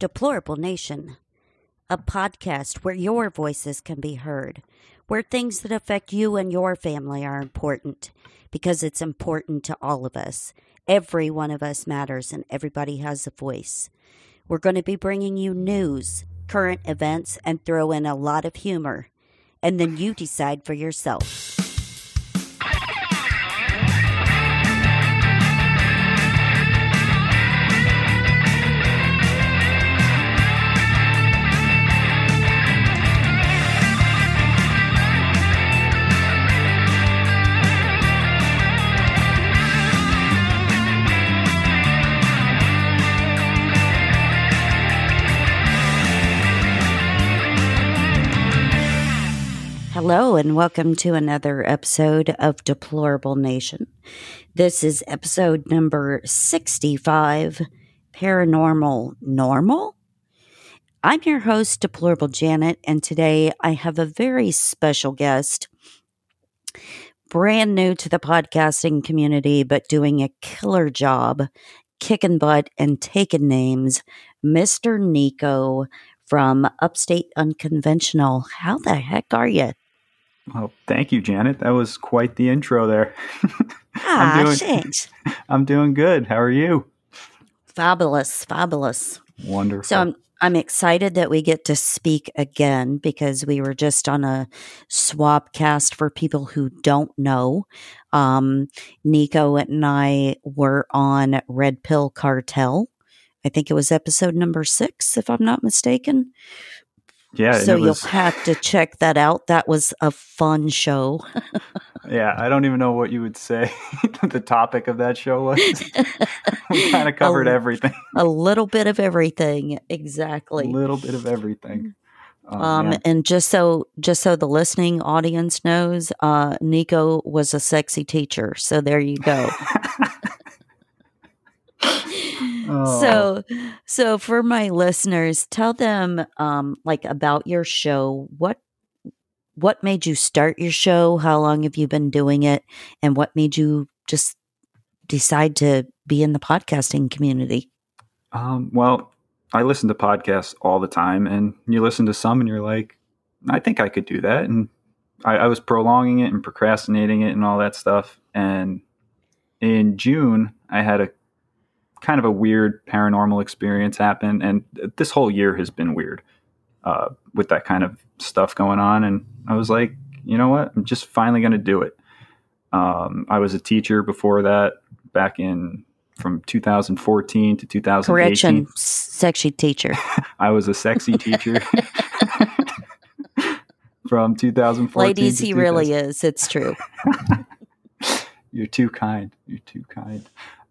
Deplorable Nation, a podcast where your voices can be heard, where things that affect you and your family are important, because it's important to all of us. Every one of us matters, and everybody has a voice. We're going to be bringing you news, current events, and throw in a lot of humor. And then you decide for yourself. Hello, and welcome to another episode of Deplorable Nation. This is episode number 65 Paranormal Normal. I'm your host, Deplorable Janet, and today I have a very special guest, brand new to the podcasting community, but doing a killer job, kicking butt and taking names, Mr. Nico from Upstate Unconventional. How the heck are you? Well, thank you, Janet. That was quite the intro there. Ah, I'm doing, thanks. I'm doing good. How are you? Fabulous, fabulous. Wonderful. So I'm I'm excited that we get to speak again because we were just on a swap cast for people who don't know. Um, Nico and I were on Red Pill Cartel. I think it was episode number six, if I'm not mistaken. Yeah. So was, you'll have to check that out. That was a fun show. yeah. I don't even know what you would say the topic of that show was. we kind of covered a, everything. a little bit of everything. Exactly. A little bit of everything. Oh, um, and just so just so the listening audience knows, uh, Nico was a sexy teacher. So there you go. Oh. So, so for my listeners, tell them um, like about your show. What what made you start your show? How long have you been doing it? And what made you just decide to be in the podcasting community? Um, well, I listen to podcasts all the time, and you listen to some, and you're like, I think I could do that, and I, I was prolonging it and procrastinating it and all that stuff. And in June, I had a kind of a weird paranormal experience happen, and this whole year has been weird uh, with that kind of stuff going on. And I was like, you know what? I'm just finally going to do it. Um, I was a teacher before that, back in from 2014 to 2018. Correction, sexy teacher. I was a sexy teacher. from 2014. Ladies, he really is. It's true. You're too kind. You're too kind.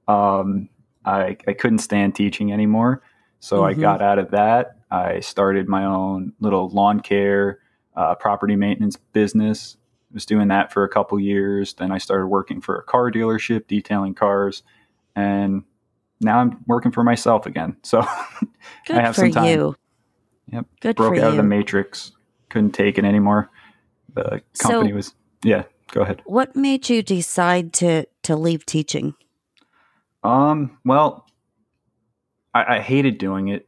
Um, I, I couldn't stand teaching anymore. So mm-hmm. I got out of that. I started my own little lawn care, uh, property maintenance business. I was doing that for a couple years. Then I started working for a car dealership, detailing cars. And now I'm working for myself again. So I have some time. You. Yep. Good Broke out you. of the matrix. Couldn't take it anymore. The company so, was yeah, go ahead. What made you decide to to leave teaching? Um, well, I, I hated doing it.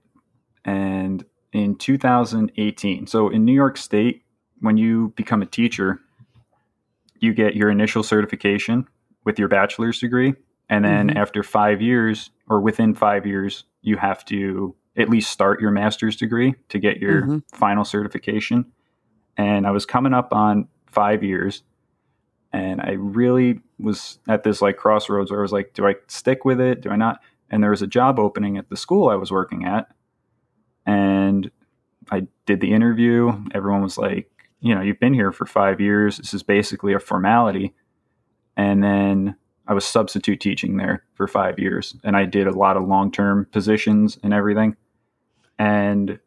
And in 2018, so in New York State, when you become a teacher, you get your initial certification with your bachelor's degree. And then mm-hmm. after five years, or within five years, you have to at least start your master's degree to get your mm-hmm. final certification. And I was coming up on five years and I really was at this like crossroads where I was like, do I stick with it? Do I not? And there was a job opening at the school I was working at, and I did the interview. Everyone was like, you know, you've been here for five years. This is basically a formality. And then I was substitute teaching there for five years, and I did a lot of long term positions and everything. And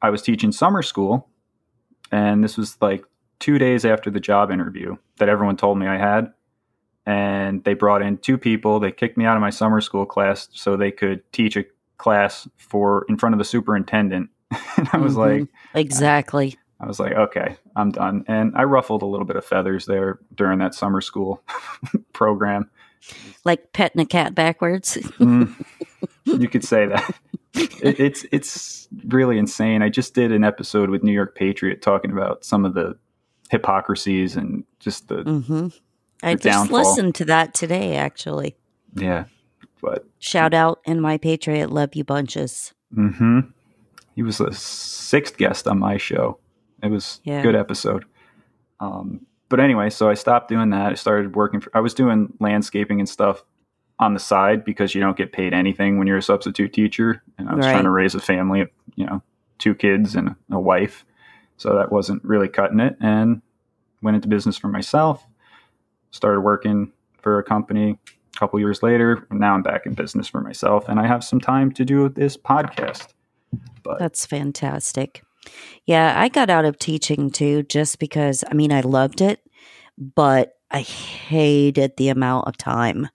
I was teaching summer school, and this was like two days after the job interview that everyone told me I had. And they brought in two people. They kicked me out of my summer school class so they could teach a class for in front of the superintendent. and I was mm-hmm. like, exactly. I was like, okay, I'm done. And I ruffled a little bit of feathers there during that summer school program. Like petting a cat backwards. mm, you could say that. it, it's it's really insane. I just did an episode with New York Patriot talking about some of the hypocrisies and just the hmm I just downfall. listened to that today, actually. yeah. But Shout out in my Patriot, love you bunches. hmm he was the sixth guest on my show. It was Yeah. a good episode. Um, but anyway, so I stopped doing that. I started working. For, I was doing landscaping and stuff on the side because you don't get paid anything when you're a substitute teacher. And I was Right. trying to raise a family of, you know, two kids and a wife. So that wasn't really cutting it. And went into business for myself. Started working for a company a couple years later. Now I'm back in business for myself, and I have some time to do this podcast. But That's fantastic. Yeah, I got out of teaching too just because, I mean, I loved it, but I hated the amount of time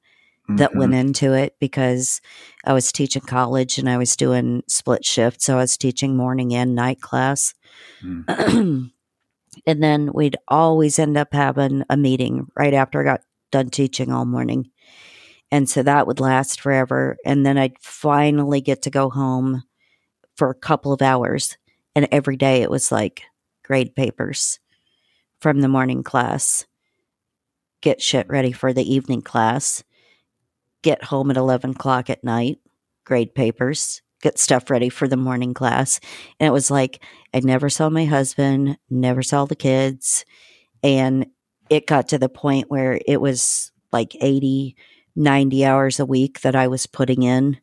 that mhm, went into it because I was teaching college and I was doing split shift. So I was teaching morning and night class. Mm. and then we'd always end up having a meeting right after I got done teaching all morning. And so that would last forever. And then I'd finally get to go home for a couple of hours. And every day it was like grade papers from the morning class, get shit ready for the evening class, get home at 11 o'clock at night, grade papers, get stuff ready for the morning class. And it was like, I never saw my husband, never saw the kids. And it got to the point where it was like 80, 90 hours a week that I was putting in.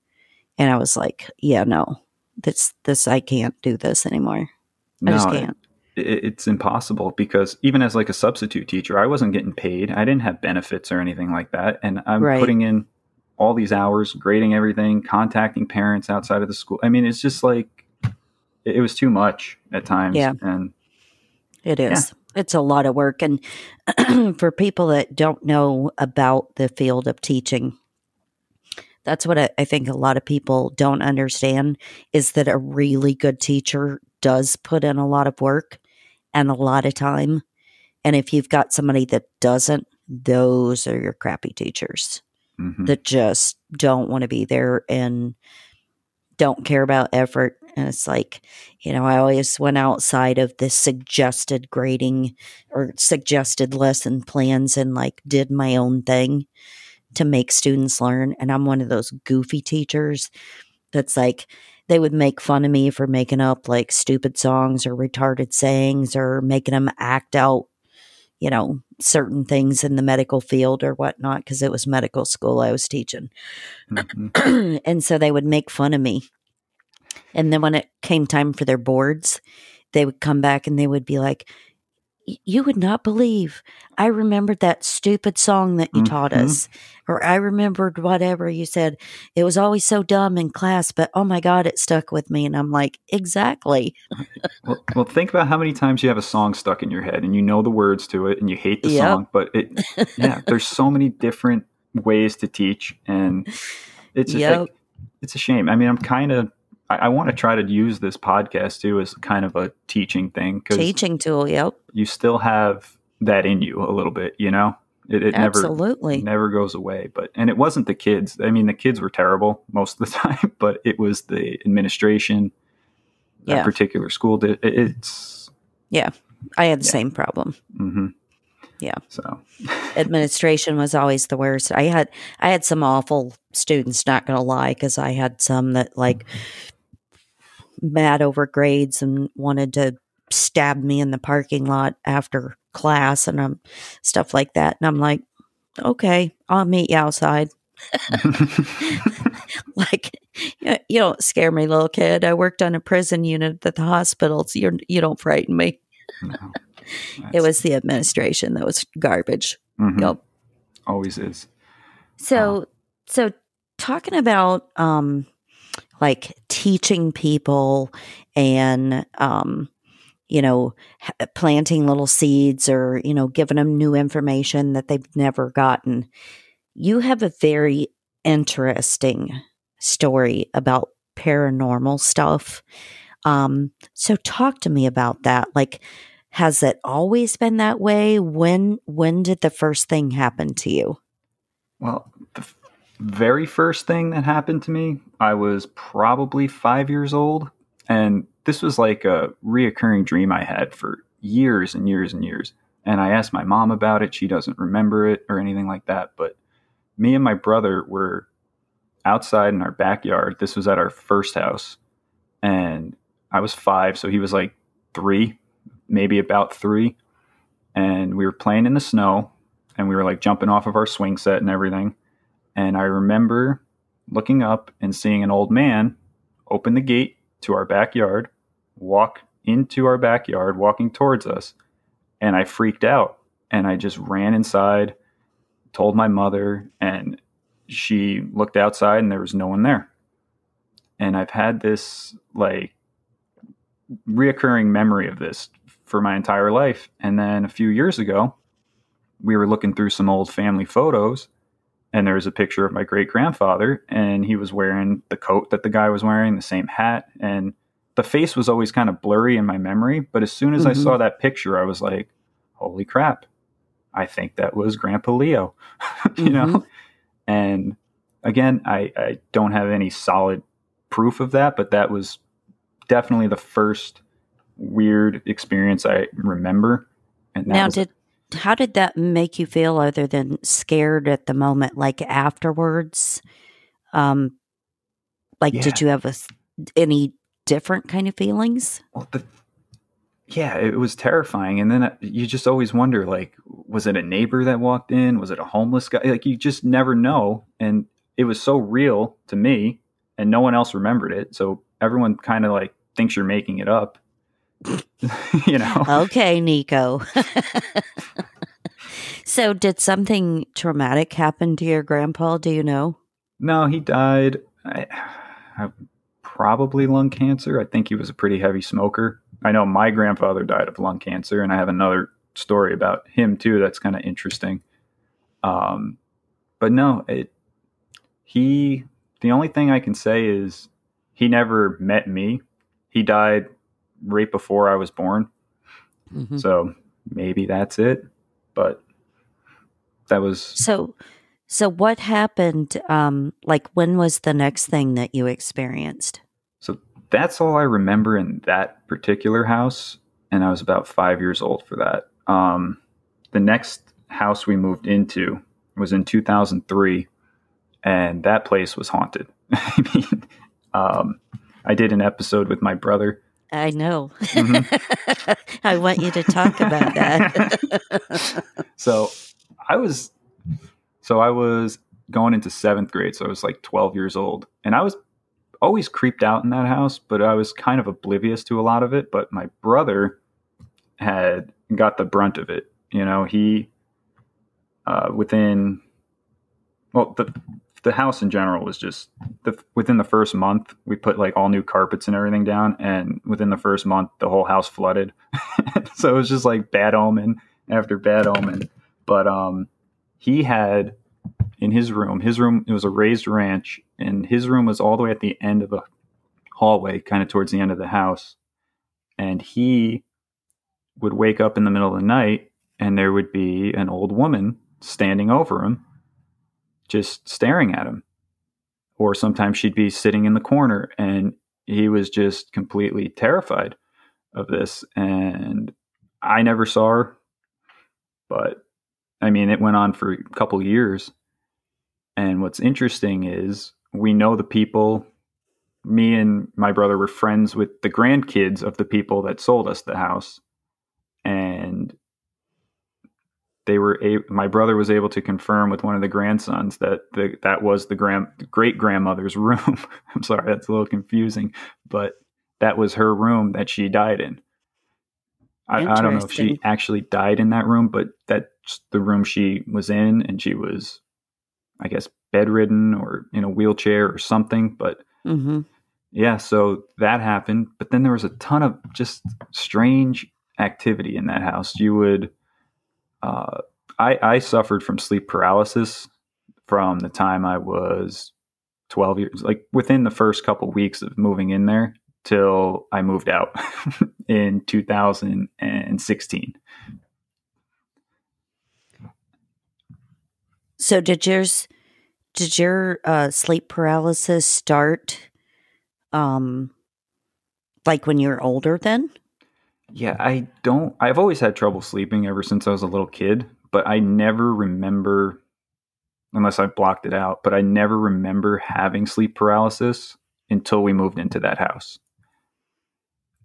And I was like, yeah, no, this, this, I can't do this anymore. I just no, can't. it, it's impossible because even as like a substitute teacher, I wasn't getting paid. I didn't have benefits or anything like that, and I'm Right. putting in all these hours, grading everything, contacting parents outside of the school. I mean, it's just like it, it was too much at times. Yeah. and It is. It's a lot of work. And for people that don't know about the field of teaching, that's what I, I think a lot of people don't understand is that a really good teacher does put in a lot of work and a lot of time. And if you've got somebody that doesn't, those are your crappy teachers mhm. that just don't want to be there and don't care about effort. And it's like, you know, I always went outside of the suggested grading or suggested lesson plans and like did my own thing to make students learn. And I'm one of those goofy teachers that's like, they would make fun of me for making up like stupid songs or retarded sayings or making them act out, you know, certain things in the medical field or whatnot, because it was medical school I was teaching. Mhm. and so they would make fun of me. And then when it came time for their boards, they would come back and they would be like, "Y- You would not believe. I remembered that stupid song that you taught Mhm. us. Or I remembered whatever you said. It was always so dumb in class, but oh my God, it stuck with me. And I'm like, Exactly. Well, well, think about how many times you have a song stuck in your head and you know the words to it and you hate the Yep. song, but it, yeah, there's so many different ways to teach, and it's just Yep. like, it's a shame. I mean, I'm kind of, I, I want to try to use this podcast too as kind of a teaching thing because Teaching tool. Yep. you still have that in you a little bit, you know. It, it never Absolutely. never goes away. But and it wasn't the kids. I mean, the kids were terrible most of the time, but it was the administration. That Yeah. particular school did. It, it's yeah, I had the Yeah. same problem. hmm Yeah. So administration was always the worst. I had I had some awful students, not going to lie, because I had some that like mad over grades and wanted to stab me in the parking lot after class and um, stuff like that. And I'm like, okay, I'll meet you outside. like, you you don't scare me, little kid. I worked on a prison unit at the hospital, so you're you don't frighten me. no, It was the administration that was garbage. mhm. Yep. always is. So, so talking about um, like teaching people and um, you know planting little seeds or you know giving them new information that they've never gotten. You have a very interesting story about paranormal stuff. Um, so talk to me about that. Like, has it always been that way? When when did the first thing happen to you? Well, the, very first thing that happened to me, I was probably five years old. And this was like a reoccurring dream I had for years and years and years. And I asked my mom about it. She doesn't remember it or anything like that. But me and my brother were outside in our backyard. This was at our first house. And I was five. So he was like three, maybe about three. And we were playing in the snow and we were like jumping off of our swing set and everything. And I remember looking up and seeing an old man open the gate to our backyard, walk into our backyard, walking towards us. And I freaked out and I just ran inside, told my mother, and she looked outside and there was no one there. And I've had this like reoccurring memory of this for my entire life. And then a few years ago, we were looking through some old family photos and there was a picture of my great grandfather and he was wearing the coat that the guy was wearing the same hat and the face was always kind of blurry in my memory but as soon as mm-hmm. i saw that picture i was like holy crap i think that was grandpa leo you mm-hmm. know and again I, I don't have any solid proof of that but that was definitely the first weird experience i remember and now did how did that make you feel other than scared at the moment like afterwards? Um like yeah. did you have a, any different kind of feelings? Well the, yeah it was terrifying and then uh, you just always wonder like was it a neighbor that walked in? Was it a homeless guy? Like you just never know and it was so real to me and no one else remembered it so everyone kind of like thinks you're making it up you know. Okay, Nico. so, did something traumatic happen to your grandpa? Do you know? No, he died. I, I, probably lung cancer. I think he was a pretty heavy smoker. I know my grandfather died of lung cancer, and I have another story about him too. That's kind of interesting. Um, but no, it. He. The only thing I can say is he never met me. He died right before I was born. Mm-hmm. So maybe that's it. But that was so. So what happened? Um, like when was the next thing that you experienced? So that's all I remember in that particular house, and I was about five years old for that. Um, the next house we moved into was in 2003, and that place was haunted. I mean, um, I did an episode with my brother I know. Mm-hmm. I want you to talk about that. so I was so I was going into seventh grade, so I was like 12 years old. And I was always creeped out in that house, but I was kind of oblivious to a lot of it. But my brother had got the brunt of it. You know, he uh, within well, the the house in general was just the, within the first month we put like all new carpets and everything down and within the first month the whole house flooded. So it was just like bad omen after bad omen. But um he had in his room his room it was a raised ranch and his room was all the way at the end of the hallway kind of towards the end of the house. And he would wake up in the middle of the night and there would be an old woman standing over him just staring at him. Or sometimes she'd be sitting in the corner and he was just completely terrified of this. And I never saw her, but I mean, it went on for a couple years. And what's interesting is we know the people. Me and my brother were friends with the grandkids of the people that sold us the house. And they were a, my brother was able to confirm with one of the grandsons that the, that was the grand great grandmother's room. I'm sorry, that's a little confusing, but that was her room that she died in. I, I don't know if she actually died in that room, but that's the room she was in, and she was, I guess, bedridden or in a wheelchair or something. But mm-hmm. yeah, so that happened. But then there was a ton of just strange activity in that house. You would uh, I, I suffered from sleep paralysis from the time I was 12 years, like within the first couple weeks of moving in there till I moved out in 2016. So did yours did your uh, sleep paralysis start um like when you were older then? Yeah, I don't I've always had trouble sleeping ever since I was a little kid, but I never remember unless I blocked it out, but I never remember having sleep paralysis until we moved into that house.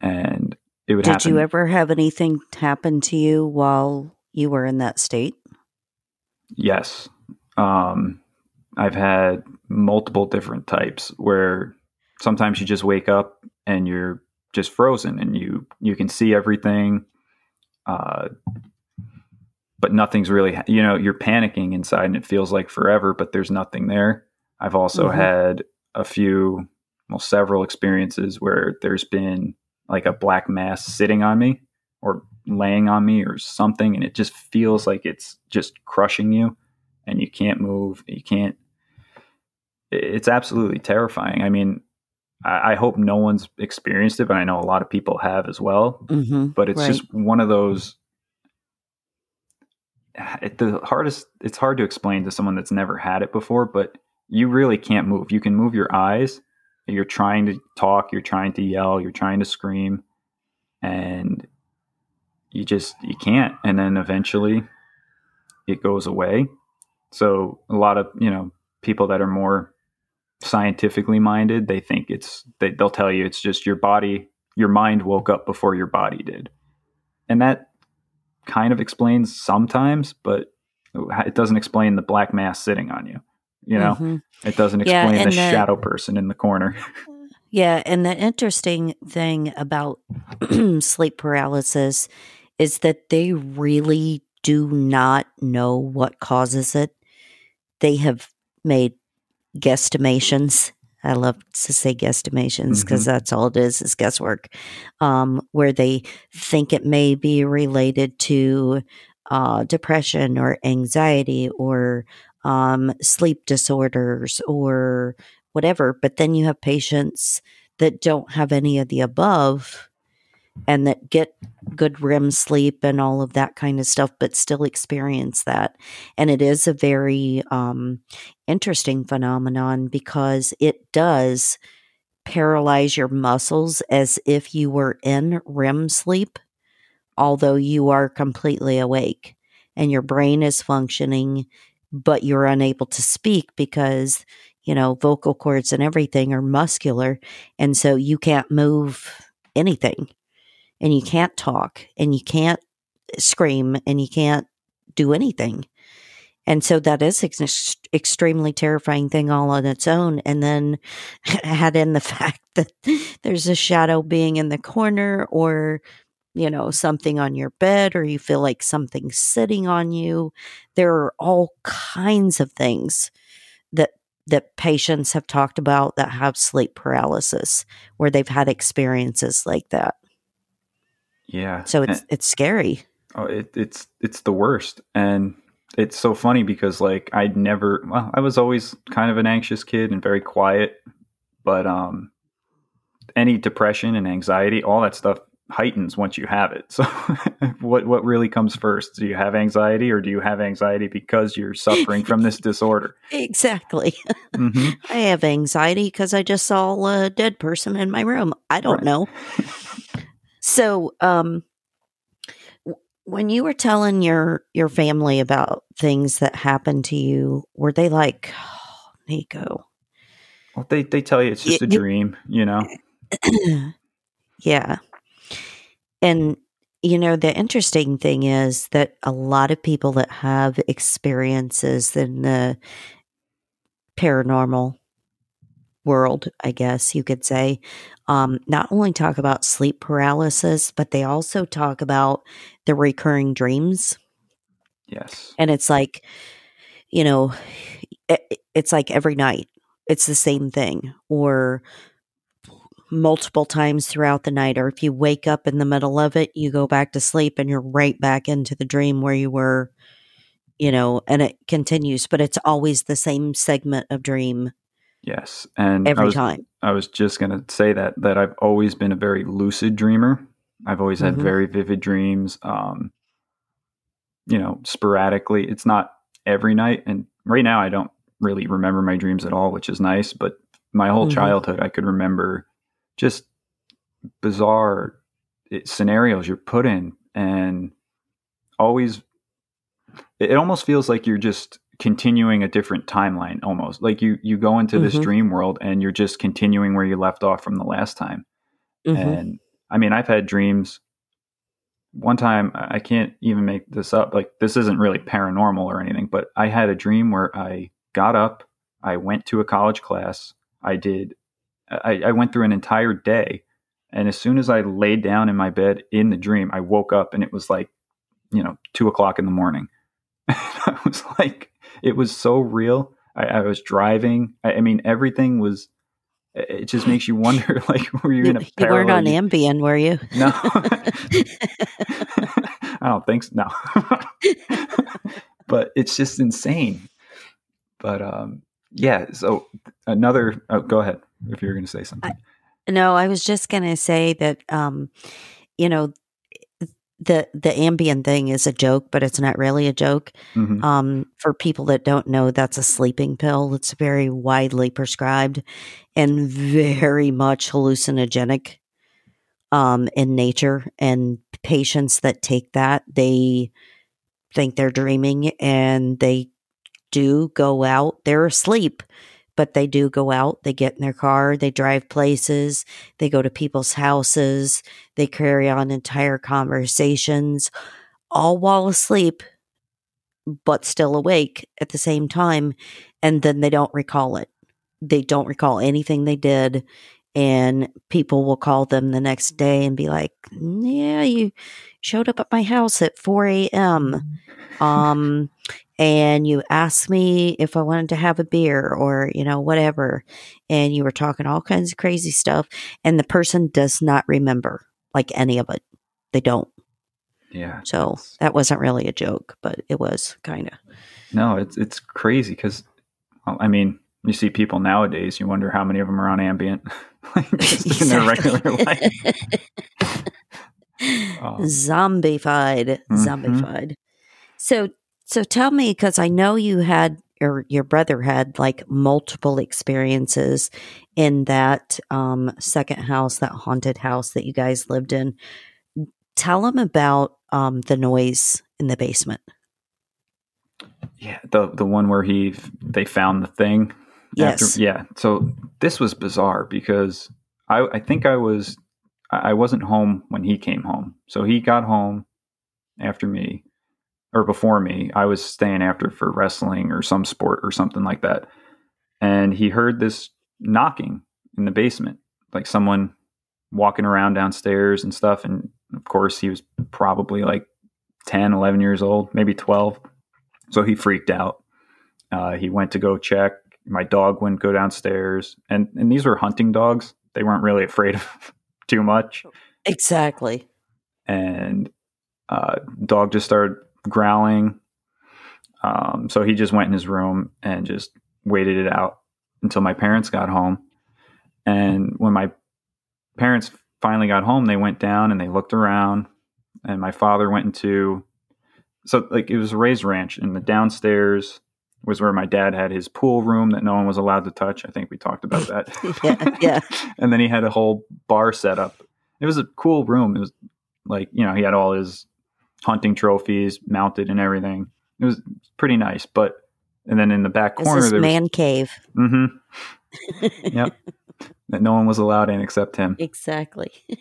And it would Did happen you ever have anything happen to you while you were in that state? Yes. Um, I've had multiple different types where sometimes you just wake up and you're just frozen and you you can see everything uh, but nothing's really you know you're panicking inside and it feels like forever but there's nothing there i've also Mhm. had a few well several experiences where there's been like a black mass sitting on me or laying on me or something and it just feels like it's just crushing you and you can't move you can't it's absolutely terrifying i mean i, I hope no one's experienced it but i know a lot of people have as well Mm-hmm. but it's Right. just one of those it, the hardest it's hard to explain to someone that's never had it before but you really can't move you can move your eyes you're trying to talk you're trying to yell you're trying to scream and you just you can't and then eventually it goes away so a lot of you know people that are more scientifically minded they think it's they, they'll tell you it's just your body your mind woke up before your body did and that kind of explains sometimes but it doesn't explain the black mass sitting on you you know Mhm. it doesn't explain and the the- shadow person in the corner Yeah, and the interesting thing about sleep paralysis is that they really do not know what causes it. They have made guesstimations. I love to say guesstimations because that's all it is is guesswork. Um, where they think it may be related to uh, depression or anxiety or um, sleep disorders or whatever. But then you have patients that don't have any of the above and that get good REM sleep and all of that kind of stuff, but still experience that. And it is a very um, interesting phenomenon because it does paralyze your muscles as if you were in REM sleep, although you are completely awake and your brain is functioning, but you're unable to speak because, you know, vocal cords and everything are muscular. And so you can't move anything and you can't talk and you can't scream and you can't do anything. And so that is an ex- extremely terrifying thing all on its own. And then add in the fact that there's a shadow being in the corner or, you know, something on your bed or you feel like something's sitting on you. There are all kinds of things that that patients have talked about that have sleep paralysis where they've had experiences like that. Yeah So And- it's it's scary. Oh, it, it's it's the worst, and it's so funny because like I'd never. Well, I was always kind of an anxious kid and very quiet, but um, any depression and anxiety, all that stuff heightens once you have it. So, what what really comes first? Do you have anxiety, or do you have anxiety because you're suffering from this disorder? Exactly. hmm I have anxiety because I just saw a dead person in my room. I don't Right. know. So, um, when you were telling your your family about things that happened to you, were they like, oh, "Nico, Well, they they tell you it's just a dream, you know. yeah. And, you know, the interesting thing is that a lot of people that have experiences in the paranormal world, I guess you could say, um, not only talk about sleep paralysis, but they also talk about the recurring dreams. Yes. And it's like, you know, it, it's like every night, it's the same thing. Or, multiple times throughout the night, or if you wake up in the middle of it, you go back to sleep and you're right back into the dream where you were, you know, and it continues, but it's always the same segment of dream Yes. And I every was time. I was just going to say that that I've always been a very lucid dreamer. I've always had Mhm. very vivid dreams. Um, you know, sporadically. It's not every night, and right now I don't really remember my dreams at all, which is nice. But my whole Mhm. childhood, I could remember just bizarre eh, scenarios you're put in, and always. It almost feels like you're just continuing a different timeline. Almost like you you go into this Mhm. dream world and you're just continuing where you left off from the last time. Mhm. And I mean, I've had dreams. One time, I I can't even make this up. Like, this isn't really paranormal or anything, but I had a dream where I got up, I went to a college class, I did, I, I went through an entire day. And as soon as I laid down in my bed in the dream, I woke up and it was like, you know, two o'clock in the morning. I was like, it was so real. I, I was driving. I, I mean, everything was. It just makes you wonder, like, were you in a you weren't on Ambien, were you? no, I don't think so. No, but it's just insane. But um, yeah. So another. Oh, go ahead if you're going to say something. No, I was just going to say that, um, you know, the the Ambien thing is a joke, but it's not really a joke. Mhm. Um, for people that don't know, that's a sleeping pill. It's very widely prescribed and very much hallucinogenic um, in nature. And patients that take that, they think they're dreaming and they do go out. They're asleep, but they do go out. They get in their car, they drive places, they go to people's houses, they carry on entire conversations, all while asleep, but still awake at the same time. And then they don't recall it. They don't recall anything they did. And people will call them the next day and be like, Yeah, you showed up at my house at 4 a.m. Um, and you asked me if I wanted to have a beer or, you know, whatever. And you were talking all kinds of crazy stuff. And the person does not remember like any of it. They don't. Yeah. So that wasn't really a joke, but it was kind of. No, it's it's crazy because, well, I mean, you see people nowadays. You wonder how many of them are on Ambien, like just in their regular life. Um, zombified, Mhm. zombified. So, so tell me, because I know you had, or your brother had, like multiple experiences in that um, second house, that haunted house that you guys lived in. Tell him about um, the noise in the basement. Yeah, the the one where he they found the thing. Yes. yeah. So this was bizarre because I I think I was I wasn't home when he came home. So he got home after me or before me. I was staying after for wrestling or some sport or something like that. And he heard this knocking in the basement, like someone walking around downstairs and stuff and of course he was probably like 10, 11 years old, maybe 12. So he freaked out. Uh, he went to go check. My dog wouldn't go downstairs, and and these were hunting dogs. They weren't really afraid of too much. Exactly. And uh, dog just started growling. Um, so he just went in his room and just waited it out until my parents got home. And when my parents finally got home, they went down and they looked around. And my father went into so like it was a raised ranch, and the downstairs was where my dad had his pool room that no one was allowed to touch. I think we talked about that. Yeah, yeah. and then he had a whole bar set up. It was a cool room. It was like you know he had all his hunting trophies mounted and everything. It was pretty nice. But and then in the back corner this there was man cave. hmm Yep. that no one was allowed in except him. Exactly.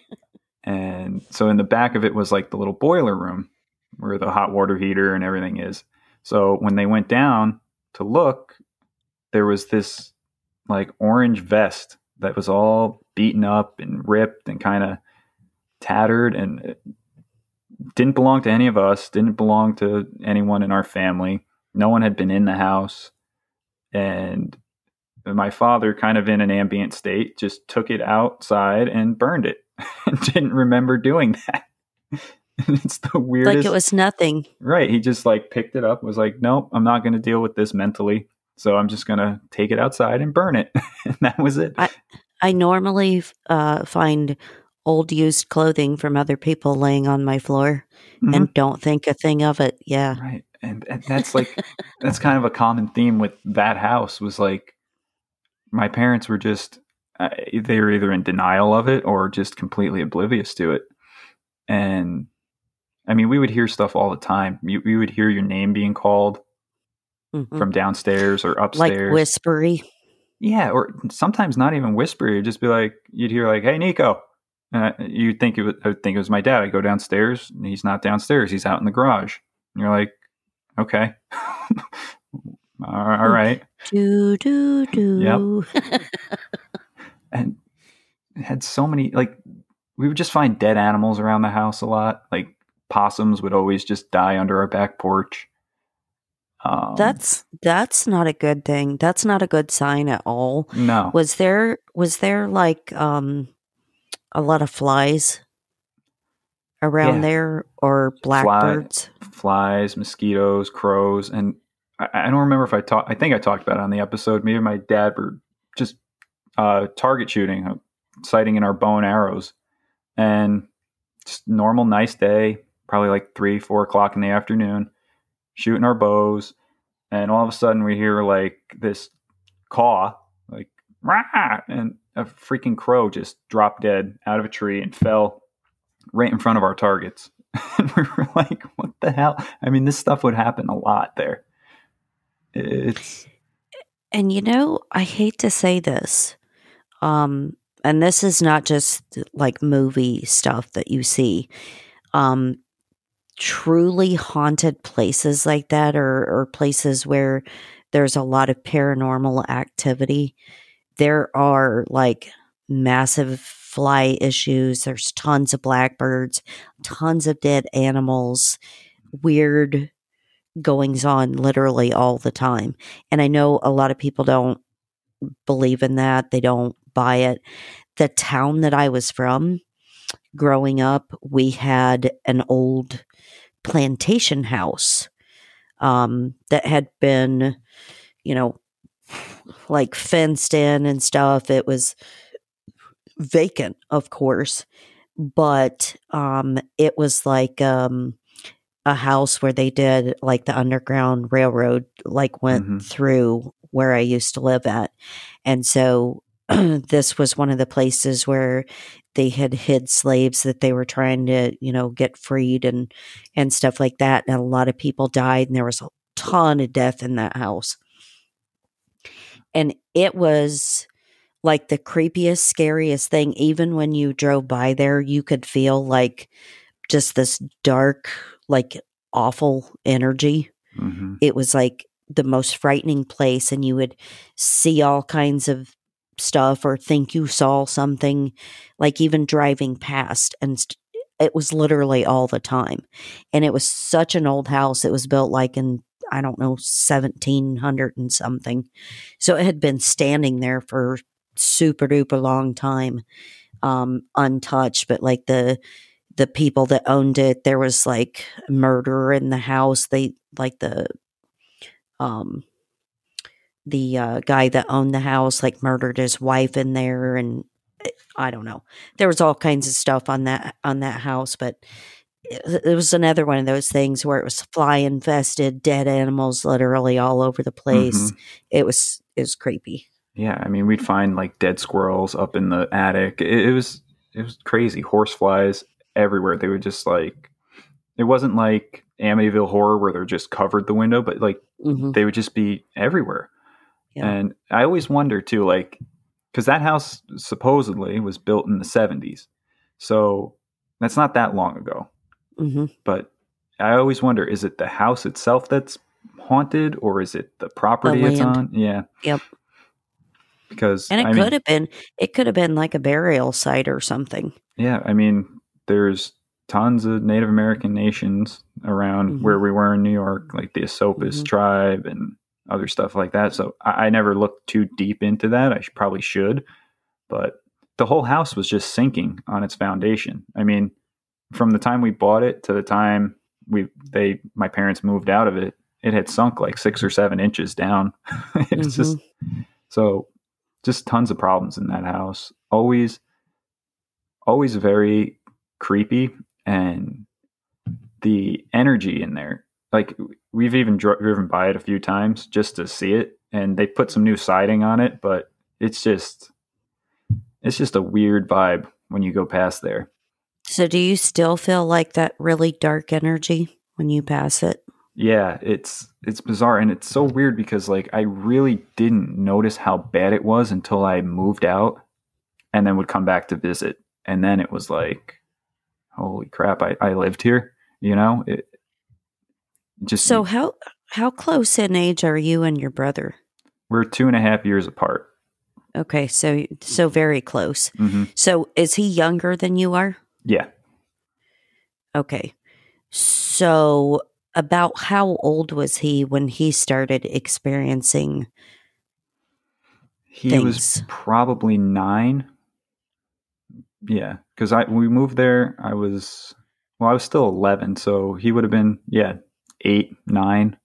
And so in the back of it was like the little boiler room where the hot water heater and everything is. So when they went down to look, there was this like orange vest that was all beaten up and ripped and kind of tattered and didn't belong to any of us, didn't belong to anyone in our family. No one had been in the house. And my father, kind of in an Ambien state, just took it outside and burned it and didn't remember doing that. it's the weirdest. Like it was nothing. right. He just like picked it up, was like, nope, I'm not going to deal with this mentally. So I'm just going to take it outside and burn it. and that was it. I normally uh, find old used clothing from other people laying on my floor Mhm. and don't think a thing of it. Yeah. Right. and, and that's like that's kind of a common theme with that house was like my parents were just uh, they were either in denial of it or just completely oblivious to it and i mean we would hear stuff all the time you, we would hear your name being called Mhm. from downstairs or upstairs. like whispery. yeah or sometimes not even whispery. you'd just be like you'd hear like hey nico uh, you'd think it was I would think it was my dad. I go downstairs and he's not downstairs. He's out in the garage. And you're like okay. All all right. Do do do. Yep. and had so many like we would just find dead animals around the house a lot. Like possums would always just die under our back porch. Um, That's that's not a good thing. That's not a good sign at all. no. Was there was there like um a lot of flies around Yeah. there or blackbirds? flies, mosquitoes, crows, and I, I don't remember if I talked. I think I talked about it on the episode. Maybe my dad were just uh, target shooting, uh, sighting in our bow and arrows, and just normal, nice day. Probably like three, four o'clock in the afternoon, shooting our bows, and all of a sudden we hear like this caw, like Rah! and a freaking crow just dropped dead out of a tree and fell right in front of our targets. and we were like, what the hell? I mean, this stuff would happen a lot there. It's And you know, I hate to say this. Um and this is not just like movie stuff that you see. Um truly haunted places like that or or places where there's a lot of paranormal activity. There are like massive fly issues. There's tons of blackbirds, tons of dead animals, weird goings on literally all the time. And I know a lot of people don't believe in that, they don't buy it. The town that I was from growing up, we had an old plantation house um, that had been, you know, like fenced in and stuff. It was vacant, of course, but um, it was like um, a house where they did like the underground railroad, like went Mhm. through where I used to live at, and so this was one of the places where they had hid slaves that they were trying to, you know, get freed and and stuff like that. And a lot of people died, and there was a ton of death in that house. And it was like the creepiest, scariest thing. Even when you drove by there, you could feel like just this dark, like awful energy. mhm. It was like the most frightening place, and you would see all kinds of stuff or think you saw something, like even driving past. And st- it was literally all the time. And it was such an old house. It was built like in, I don't know, 1700 and something. So it had been standing there for super duper long time, um, untouched. But like the, the people that owned it, there was like murder in the house. They like the, um, the uh, guy that owned the house like murdered his wife in there and eh, i don't know there was all kinds of stuff on that on that house but it, was another one of those things where it was fly infested dead animals literally all over the place Mhm. it was it was creepy Yeah, I mean, we'd find like dead squirrels up in the attic. It, it was it was crazy. Horseflies everywhere. They would just like it wasn't like Amityville horror where they're just covered the window, but like hmm they would just be everywhere. Yeah. And I always wonder too, like, because that house supposedly was built in the 70s. So that's not that long ago. Hmm But I always wonder is it the house itself that's haunted or is it the property it's on? Yeah. Yep. Because, and it I could mean, have been it could have been like a burial site or something yeah, I mean, there's tons of Native American nations around Mhm. where we were in New York, like the Esopus Mhm. tribe and other stuff like that. So I, I never looked too deep into that. I should, probably should, but the whole house was just sinking on its foundation. I mean, from the time we bought it to the time we they my parents moved out of it, it had sunk like six or seven inches down. it's just mm-hmm. so just tons of problems in that house. Always, always very creepy, and the energy in there. Like we've even dri- driven by it a few times just to see it, and they put some new siding on it, but it's just it's just a weird vibe when you go past there. So, do you still feel like that really dark energy when you pass it? Yeah, it's it's bizarre and it's so weird because like I really didn't notice how bad it was until I moved out and then would come back to visit. And then it was like, holy crap, I, I lived here, you know? It just So, how how close in age are you and your brother? we're two and a half years apart. Okay, so so very close. hmm So, is he younger than you are? Yeah. Okay. So, about how old was he when he started experiencing? He was probably nine. Yeah, because I we moved there. I was well, I was still eleven, so he would have been yeah eight, nine,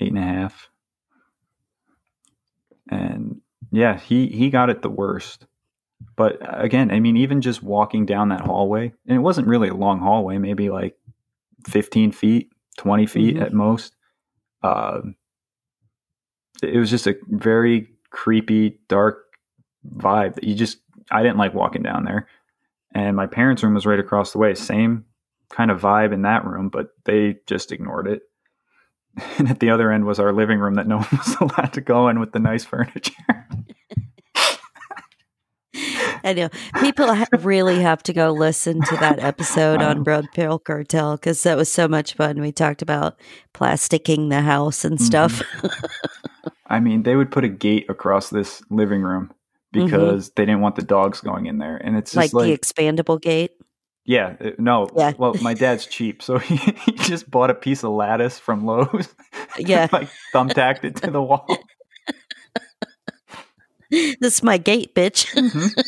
eight and a half, and yeah, he he got it the worst. But uh, again, I mean, even just walking down that hallway, and it wasn't really a long hallway, maybe like fifteen feet, twenty feet Mhm. at most. Um, it was just a very creepy, dark vibe that you just I didn't like walking down there. And my parents' room was right across the way, same kind of vibe in that room, but they just ignored it. And at the other end was our living room that no one was allowed to go in with the nice furniture. I know people ha- really have to go listen to that episode on. Broad Pill Cartel because that was so much fun. We talked about plasticking the house and stuff. I mean, they would put a gate across this living room because they didn't want the dogs going in there. And it's like, just like, the expandable gate. yeah, uh, no. Yeah. Well, my dad's cheap, so he, he just bought a piece of lattice from Lowe's. Yeah. like thumbtacked it to the wall. This is my gate, bitch.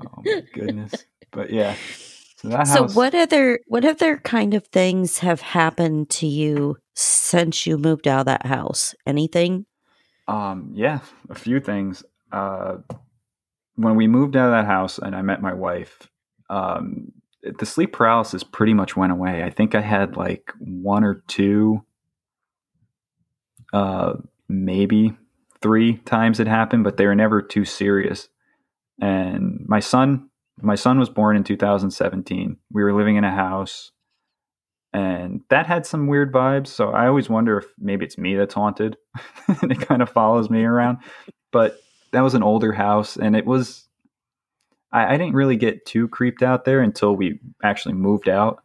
Oh my goodness. But yeah. So that so what other what other kind of things have happened to you since you moved out of that house? Anything? um yeah, a few things. Uh when we moved out of that house and I met my wife, um the sleep paralysis pretty much went away. I think I had like one or two uh maybe three times it happened, but they were never too serious. And my son my son was born in 2017. We were living in a house and that had some weird vibes. So I always wonder if maybe it's me that's haunted and it kind of follows me around. But that was an older house and it was, I, I didn't really get too creeped out there until we actually moved out.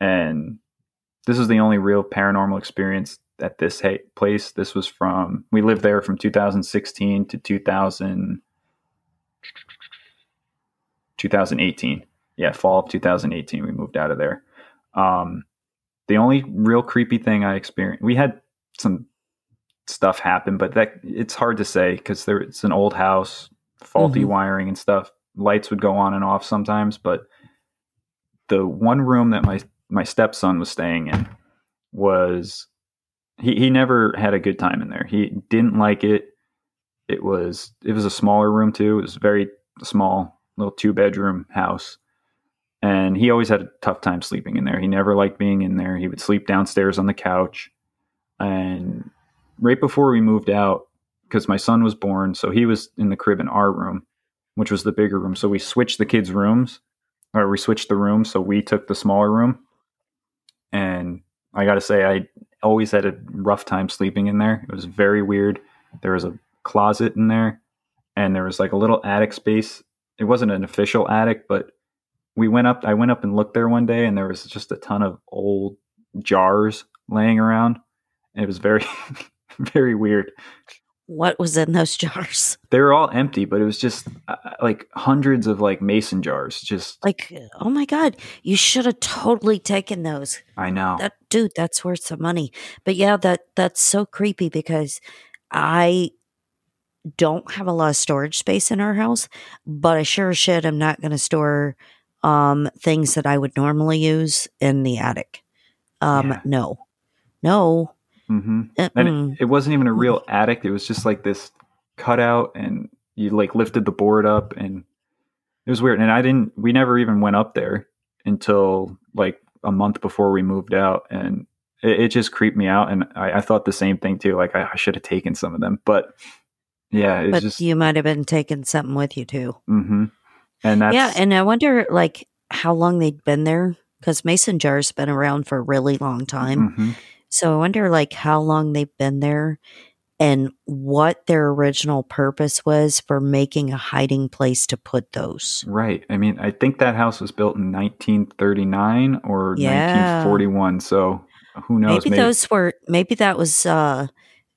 And this was the only real paranormal experience at this ha- place. This was from, we lived there from 2016 to 2000. 2018. Yeah, fall of 2018, we moved out of there. Um, the only real creepy thing I experienced, we had some stuff happen, but that it's hard to say because there it's an old house, faulty Mhm. wiring and stuff. Lights would go on and off sometimes, but the one room that my my stepson was staying in was he, he never had a good time in there. He didn't like it. It was it was a smaller room too. It was very small little two bedroom house. And he always had a tough time sleeping in there. He never liked being in there. He would sleep downstairs on the couch. And right before we moved out, because my son was born, so he was in the crib in our room, which was the bigger room. So we switched the kids' rooms, or we switched the rooms. So we took the smaller room. And I got to say, I always had a rough time sleeping in there. It was very weird. There was a closet in there, and there was like a little attic space. It wasn't an official attic, but we went up. I went up and looked there one day, and there was just a ton of old jars laying around. And it was very, very weird. What was in those jars? They were all empty, but it was just uh, like hundreds of like mason jars. Just Like, oh my god, you should have totally taken those. I know. That dude, that's worth some money. But yeah, that that's so creepy because I don't have a lot of storage space in our house, but I sure as shit am not going to store um things that I would normally use in the attic. Um Yeah. no. No. Hmm And it, it wasn't even a real attic. It was just like this cutout, and you like lifted the board up, and it was weird. And I didn't. We never even went up there until like a month before we moved out, and It, it just creeped me out, and I, I thought the same thing too. Like I, I should have taken some of them, but yeah, it's but just you might have been taking something with you too. hmm and that's yeah, and I wonder like how long they'd been there because mason jars been around for a really long time. mhm. So I wonder like how long they've been there and what their original purpose was for making a hiding place to put those. right. I mean, I think that house was built in 1939 or Yeah. 1941. So who knows? maybe, those were maybe that was uh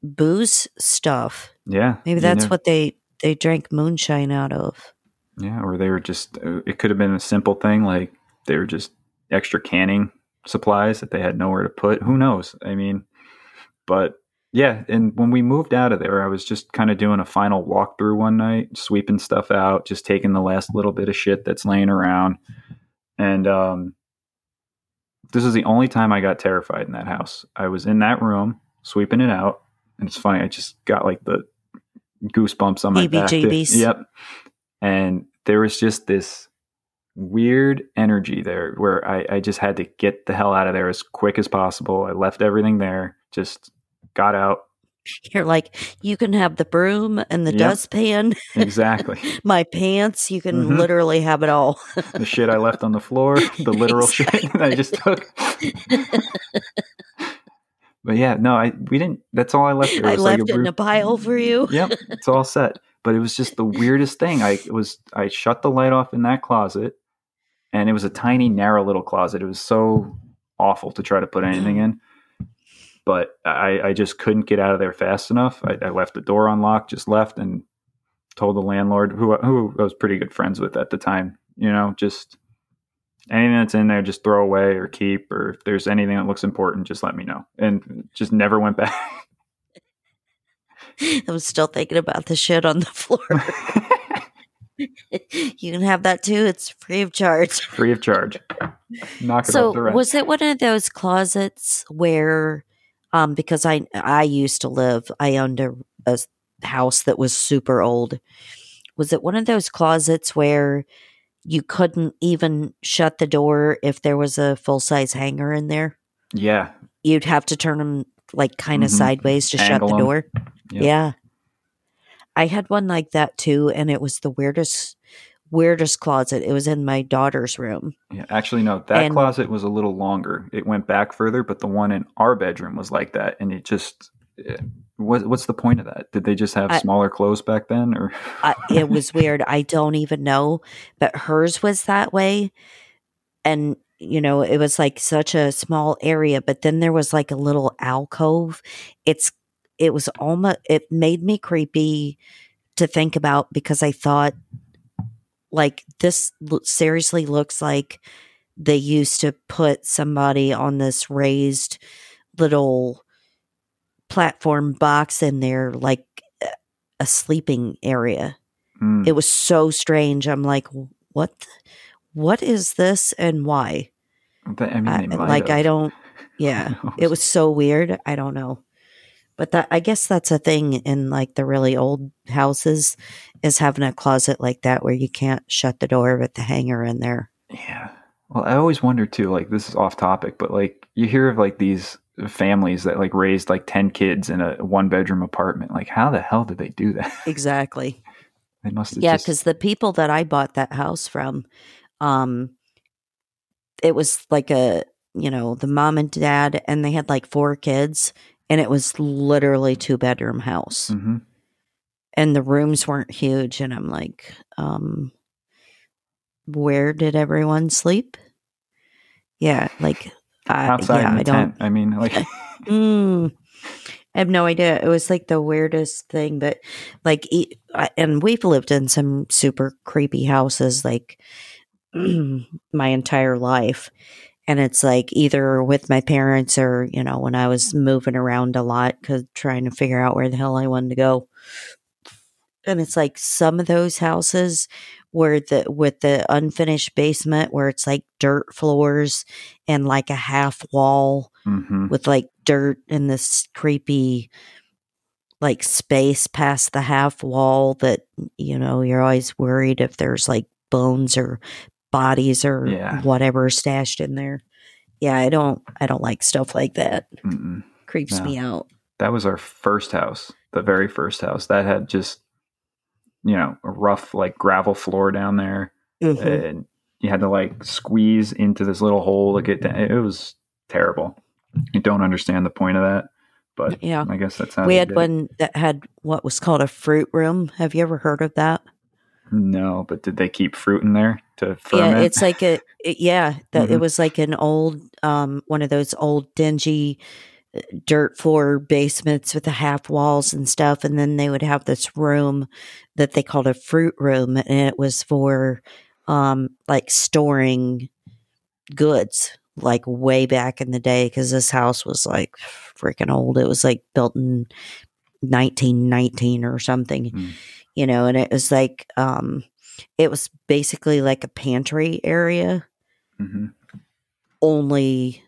booze stuff. yeah, Maybe that's know, what they they drank moonshine out of. Yeah, or they were just. uh, It could have been a simple thing like they were just extra canning supplies that they had nowhere to put. Who knows? I mean, but yeah. And when we moved out of there, I was just kind of doing a final walkthrough one night, sweeping stuff out, just taking the last little bit of shit that's laying around, and um, this is the only time I got terrified in that house. I was in that room sweeping it out, and it's funny. I just got like the goosebumps on my back. Yep. And there was just this weird energy there where I, I just had to get the hell out of there as quick as possible. I left everything there, just got out. You're like, you can have the broom and the Yep. dustpan, Exactly. my pants, you can Mhm. literally have it all. the shit I left on the floor, the literal shit that I just took. but yeah, no, I we didn't. That's all I left there. I was like left it in a pile for you. yep, it's all set. But it was just the weirdest thing. I was I shut the light off in that closet, and it was a tiny, narrow little closet. It was so awful to try to put anything in. But I, I just couldn't get out of there fast enough. I, I left the door unlocked, just left, and told the landlord, who who I was pretty good friends with at the time, you know, just anything that's in there, just throw away or keep, or if there's anything that looks important, just let me know. And just never went back. I'm still thinking about the shit on the floor. you can have that too. It's free of charge. free of charge. Knock it So off the rent. was it one of those closets where um because I I used to live I owned a house that was super old. Was it one of those closets where you couldn't even shut the door if there was a full size hanger in there? yeah, You'd have to turn them like kind of Mhm. sideways to Angle shut the door. Yep. Yeah. I had one like that too and it was the weirdest weirdest closet. It was in my daughter's room. yeah. Actually, no. That And- closet was a little longer. It went back further, but the one in our bedroom was like that, and it just. eh, What, what's the point of that? Did they just have I- smaller clothes back then, or I, it was weird. I don't even know, but hers was that way. And, you know, it was like such a small area, but then there was like a little alcove. It's, it was almost, it made me creepy to think about because I thought, like, this seriously looks like they used to put somebody on this raised little platform box in there, like a- sleeping area Mm, it was so strange. I'm like, what? What is this and why? I mean, I, like, I don't. Yeah, it was so weird. I don't know, but that I guess that's a thing in like the really old houses is having a closet like that where you can't shut the door with the hanger in there. Yeah. Well, I always wonder too, like this is off topic, but like you hear of like these families that like raised like 10 kids in a one bedroom apartment. Like how the hell did they do that? Exactly. they must have Yeah, just because the people that I bought that house from, um, it was like a you know the mom and dad, and they had like four kids, and it was literally two bedroom house, Mhm. and the rooms weren't huge, and I'm like, um, where did everyone sleep? Yeah, like I, outside yeah, I don't. I mean, like Mm, I have no idea. It was like the weirdest thing, but like, and we've lived in some super creepy houses like my entire life. And it's like either with my parents or, you know, when I was moving around a lot because trying to figure out where the hell I wanted to go. And it's like some of those houses where the with the unfinished basement where it's like dirt floors and like a half wall mhm. with like dirt and this creepy like space past the half wall that you know you're always worried if there's like bones or bodies or Yeah. whatever stashed in there Yeah, I don't I don't like stuff like that. Mm-mm. Creeps No. me out. That was our first house, the very first house that had just, you know, a rough like gravel floor down there, Mhm. and you had to like squeeze into this little hole to get down. It was terrible. You don't understand the point of that, but Yeah. I guess that's how We had one that had what was called a fruit room. Have you ever heard of that? No, but did they keep fruit in there to ferment? Yeah, it's like a it- yeah, that it Mhm. was like an old um one of those old dingy uh, dirt floor basements with the half walls and stuff and then they would have this room that they called a fruit room and it was for um like storing goods like way back in the day cuz this house was like freaking old. It was like built in 1919 or something Mm. You know, and it was like um it was basically like a pantry area, Mhm. only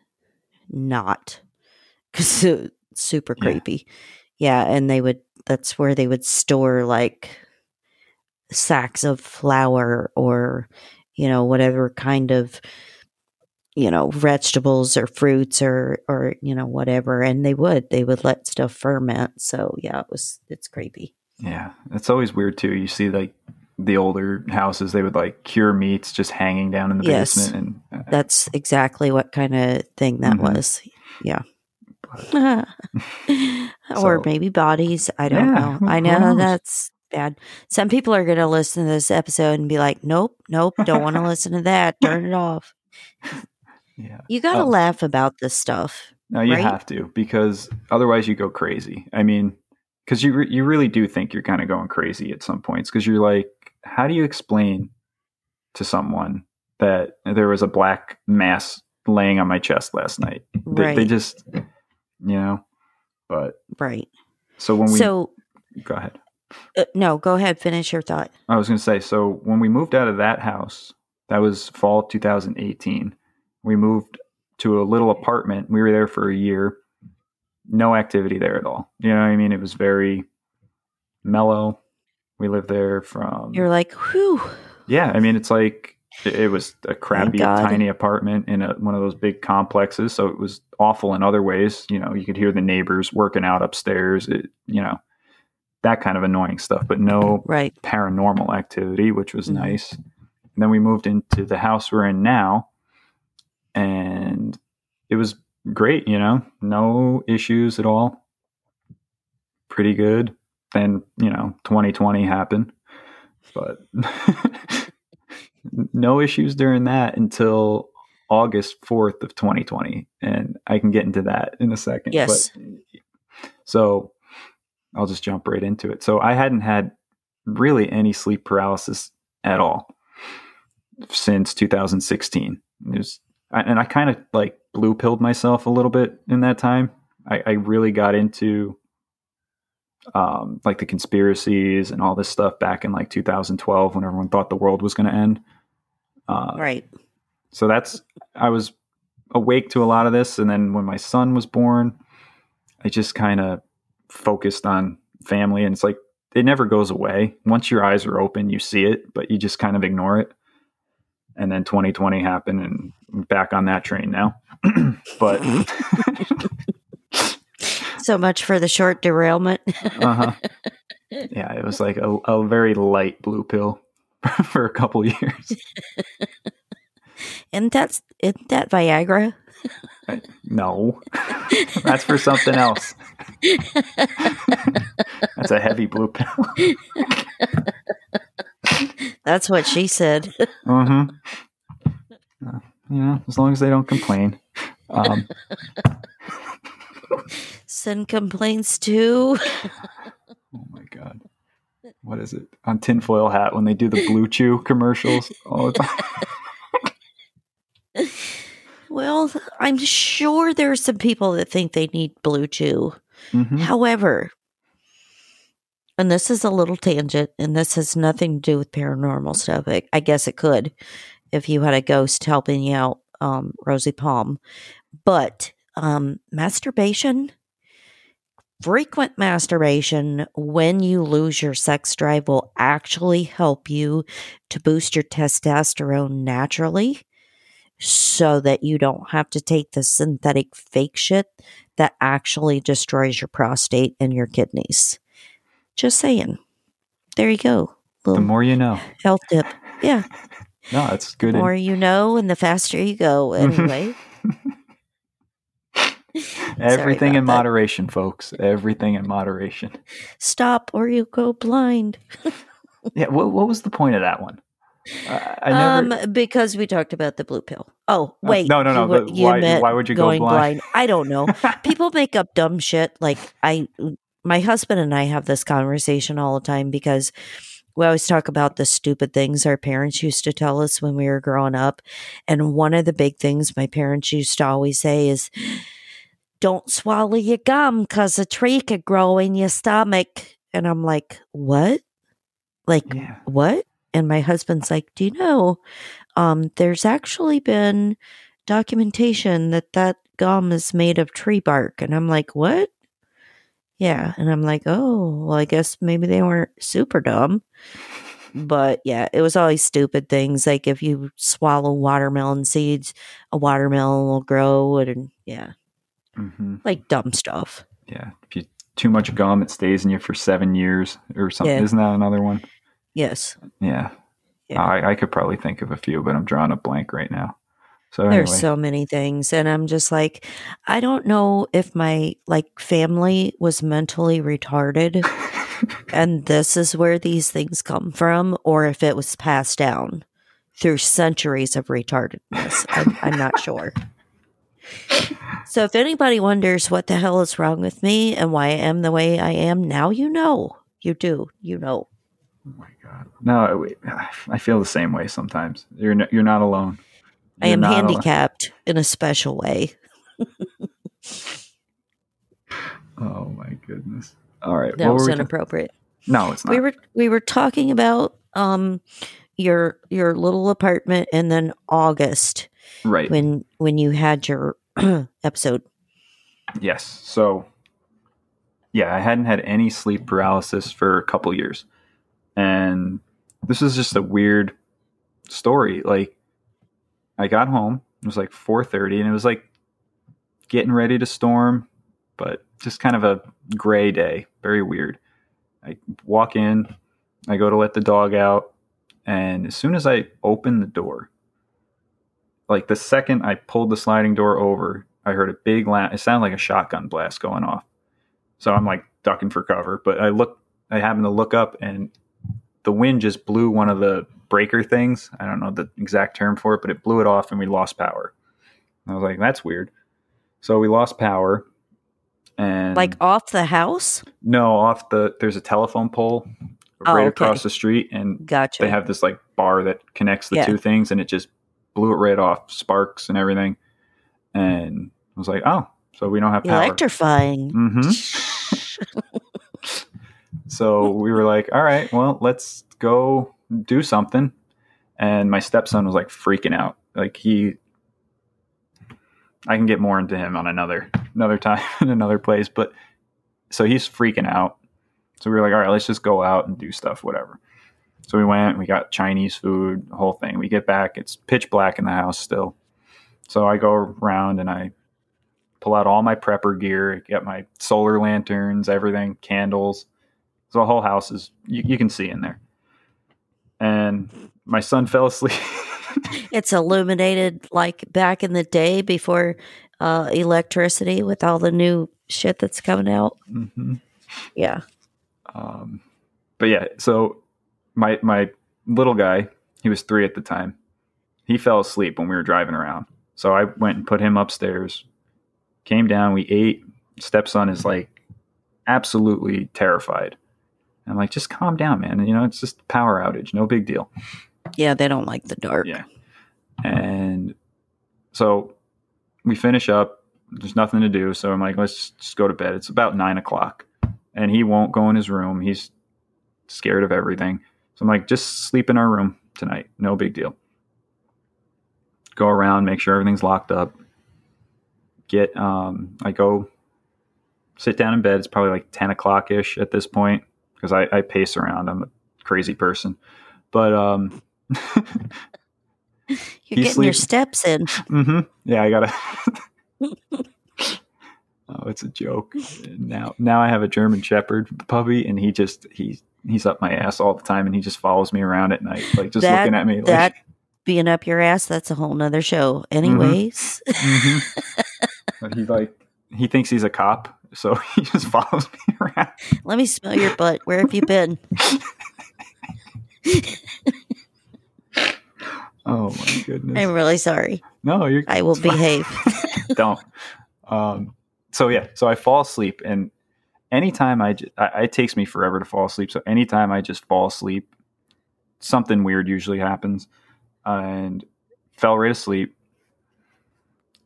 not because super Yeah. creepy. Yeah, and they would that's where they would store like sacks of flour or you know whatever kind of you know vegetables or fruits or or you know whatever and they would they would let stuff ferment so yeah it was it's creepy Yeah, it's always weird too. You see like the older houses, they would like cure meats just hanging down in the Yes. basement, and uh, That's exactly what kind of thing that Mhm. was. Yeah. But- or So- maybe bodies. I don't Yeah, know. I know that's bad. Some people are going to listen to this episode and be like, nope, nope, don't want to listen to that. Turn it off. yeah. You got to Oh. laugh about this stuff. No, you right? have to because otherwise you go crazy. I mean, because you re- you really do think you're kind of going crazy at some points because you're like, how do you explain to someone that there was a black mass laying on my chest last night? They, Right. they just, you know. But right. so when we so, go ahead. uh, no, go ahead. Finish your thought. I was going to say, so when we moved out of that house, that was fall 2018. We moved to a little apartment. We were there for a year. No activity there at all. You know what I mean? It was very mellow. We lived there from. You're like, whew. yeah, I mean, it's like it, was a crappy, tiny apartment in a, one of those big complexes. So it was awful in other ways. You know, you could hear the neighbors working out upstairs. It, you know, that kind of annoying stuff, but no Right. paranormal activity, which was Mhm. nice. And then we moved into the house we're in now, and it was great. You know, no issues at all. Pretty good. Then you know, 2020 happened, but no issues during that until August 4th of 2020, and I can get into that in a second. Yes. But, so I'll just jump right into it. So I hadn't had really any sleep paralysis at all since 2016. It was, and I kind of like blue pilled myself a little bit in that time. I, I really got into um, like the conspiracies and all this stuff back in like 2012 when everyone thought the world was going to end. Uh, Right. so that's I was awake to a lot of this, and then when my son was born, I just kind of focused on family, and it's like it never goes away. Once your eyes are open, you see it, but you just kind of ignore it. And then 2020 happened, and back on that train now. but So much for the short derailment. uh-huh. yeah, it was like a, a very light blue pill for a couple years. and that's isn't that Viagra? No, that's for something else. That's a heavy blue pill. That's what she said. Mm-hmm. Uh, you know, as long as they don't complain. Um, Send complaints to. oh my god, what is it on tinfoil hat when they do the BlueChew commercials all the time? Well, I'm sure there are some people that think they need BlueChew. Mhm. However, and this is a little tangent, and this has nothing to do with paranormal stuff. I, I guess it could if you had a ghost helping you out, um, Rosie Palm. But um, masturbation, frequent masturbation when you lose your sex drive will actually help you to boost your testosterone naturally. so that you don't have to take the synthetic fake shit that actually destroys your prostate and your kidneys. Just saying. There you go. The more you know. health tip. Yeah. No, that's good. The more you know and the faster you go. Anyway. Everything in that. moderation, folks. Everything in moderation. Stop or you go blind. Yeah. What, what was the point of that one? I, I never. um, because we talked about the blue pill. Oh, Uh, wait. no, no, no, You, you why- why would you go going blind? I don't know. People make up dumb shit. Like I, my husband and I have this conversation all the time because we always talk about the stupid things our parents used to tell us when we were growing up. And one of the big things my parents used to always say is, "Don't swallow your gum because a tree could grow in your stomach." And I'm like, "What? Like yeah. what? And my husband's like, do you know, um, there's actually been documentation that that gum is made of tree bark. And I'm like, what? Yeah. And I'm like, oh, well, I guess maybe they weren't super dumb. But yeah, it was always stupid things. Like if you swallow watermelon seeds, a watermelon will grow. And yeah, hmm like dumb stuff. Yeah. If you too much gum, it stays in you for seven years or something. Yeah. Isn't that another one? Yes. Yeah. Yeah. I, I could probably think of a few, but I'm drawing a blank right now. So anyway, There's so many things. And I'm just like, I don't know if my like family was mentally retarded and this is where these things come from, or if it was passed down through centuries of retardedness. I'm, I'm not sure. So if anybody wonders what the hell is wrong with me and why I am the way I am, now you know. You do. You know. oh my god, no, I feel the same way sometimes. You're you're not alone. I am handicapped in a special way. Oh my goodness. All right, That what was were we ta- inappropriate. no, it's not. we were we were talking about um your your little apartment and then August right. when when you had your episode. Yes. So, yeah, I hadn't had any sleep paralysis for a couple years. And this is just a weird story. Like I got home, it was like 4:30 and it was like getting ready to storm, but just kind of a gray day, very weird. I walk in, I go to let the dog out, and as soon as I open the door, like the second I pulled the sliding door over, I heard a big laugh. It sounded like a shotgun blast going off. So I'm like ducking for cover, but I look, I happen to look up and the wind just blew one of the breaker things. I don't know the exact term for it, but it blew it off and we lost power. And I was like, that's weird. So we lost power and Like off the house? no, off the, there's a telephone pole Oh, right okay. across the street and Gotcha. they have this like bar that connects the Yeah. two things and it just blew it right off sparks and everything and i was like oh so we don't have power Electrifying. Mm-hmm. so we were like all right well let's go do something. And my stepson was like freaking out. Like he i can get more into him on another another time in another place but so he's freaking out. So we were like all right let's just go out and do stuff whatever. So we went we got chinese food the whole thing. We get back it's pitch black in the house still. So i go around and i pull out all my prepper gear get my solar lanterns everything candles. So the whole house is you, you can see in there and my son fell asleep It's illuminated like back in the day before uh, electricity with all the new shit that's coming out. hmm Yeah. Um, but yeah, so my my little guy, he was three at the time. He fell asleep when we were driving around. So I went and put him upstairs. Came down, we ate. Stepson is like absolutely terrified. I'm like, just calm down, man. You know, it's just power outage, no big deal. Yeah, they don't like the dark. Yeah. And so we finish up. There's nothing to do. So I'm like, let's just go to bed. It's about nine o'clock. And he won't go in his room. He's scared of everything. So I'm like, just sleep in our room tonight. No big deal. Go around, make sure everything's locked up. Get, um, I go sit down in bed. It's probably like 10 o'clock ish at this point because I, I pace around. I'm a crazy person. But, um, You're getting your steps in. Mm-hmm. Yeah, I gotta. oh, it's a joke. Now, now I have a German Shepherd puppy, and he just he he's up my ass all the time, and he just follows me around at night, like just That- looking at me. Like, That being up your ass, that's a whole nother show. Anyways. Mhm. but he like he thinks he's a cop, so he just follows me around. Let me smell your butt. Where have you been? Oh my goodness! I'm really sorry. no, you're. I will behave. don't. Um, so yeah, so I fall asleep, and anytime I, j- I- it takes me forever to fall asleep. So anytime I just fall asleep, something weird usually happens, and fell right asleep,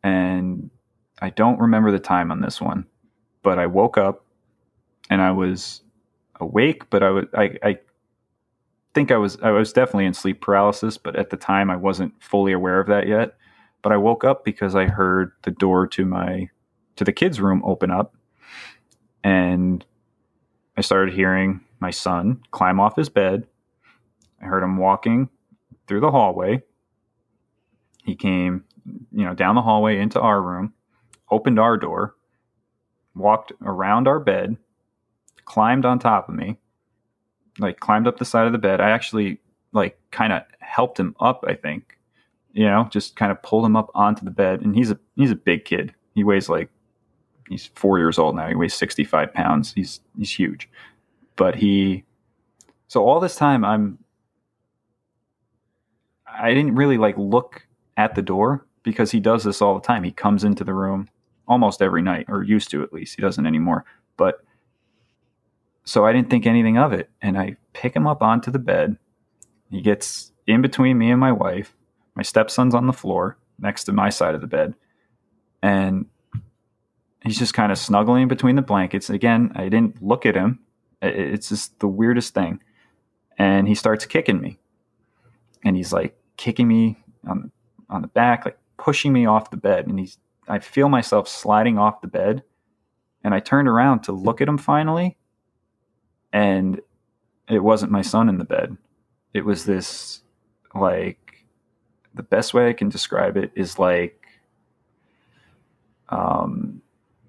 and I don't remember the time on this one, but I woke up, and I was awake, but I was I. I think I was I was definitely in sleep paralysis, but at the time I wasn't fully aware of that yet but I woke up because I heard the door to my to the kids' room open up, and I started hearing my son climb off his bed. I heard him walking through the hallway. He came, you know, down the hallway into our room, opened our door, walked around our bed, climbed on top of me, like climbed up the side of the bed. I actually like kind of helped him up, I think you know, just kind of pulled him up onto the bed. And he's a he's a big kid. He weighs like he's four years old now. He weighs sixty five pounds. He's he's huge. But he so all this time I'm I didn't really like look at the door because he does this all the time. He comes into the room almost every night, or used to at least. He doesn't anymore. But so I didn't think anything of it. And I pick him up onto the bed. He gets in between me and my wife my stepson's on the floor next to my side of the bed. And he's just kind of snuggling between the blankets. Again, I didn't look at him. It's just the weirdest thing. And he starts kicking me. And he's like kicking me on on the back, like pushing me off the bed. And he's I feel myself sliding off the bed. And I turned around to look at him finally. And it wasn't my son in the bed. It was this like the best way I can describe it is like um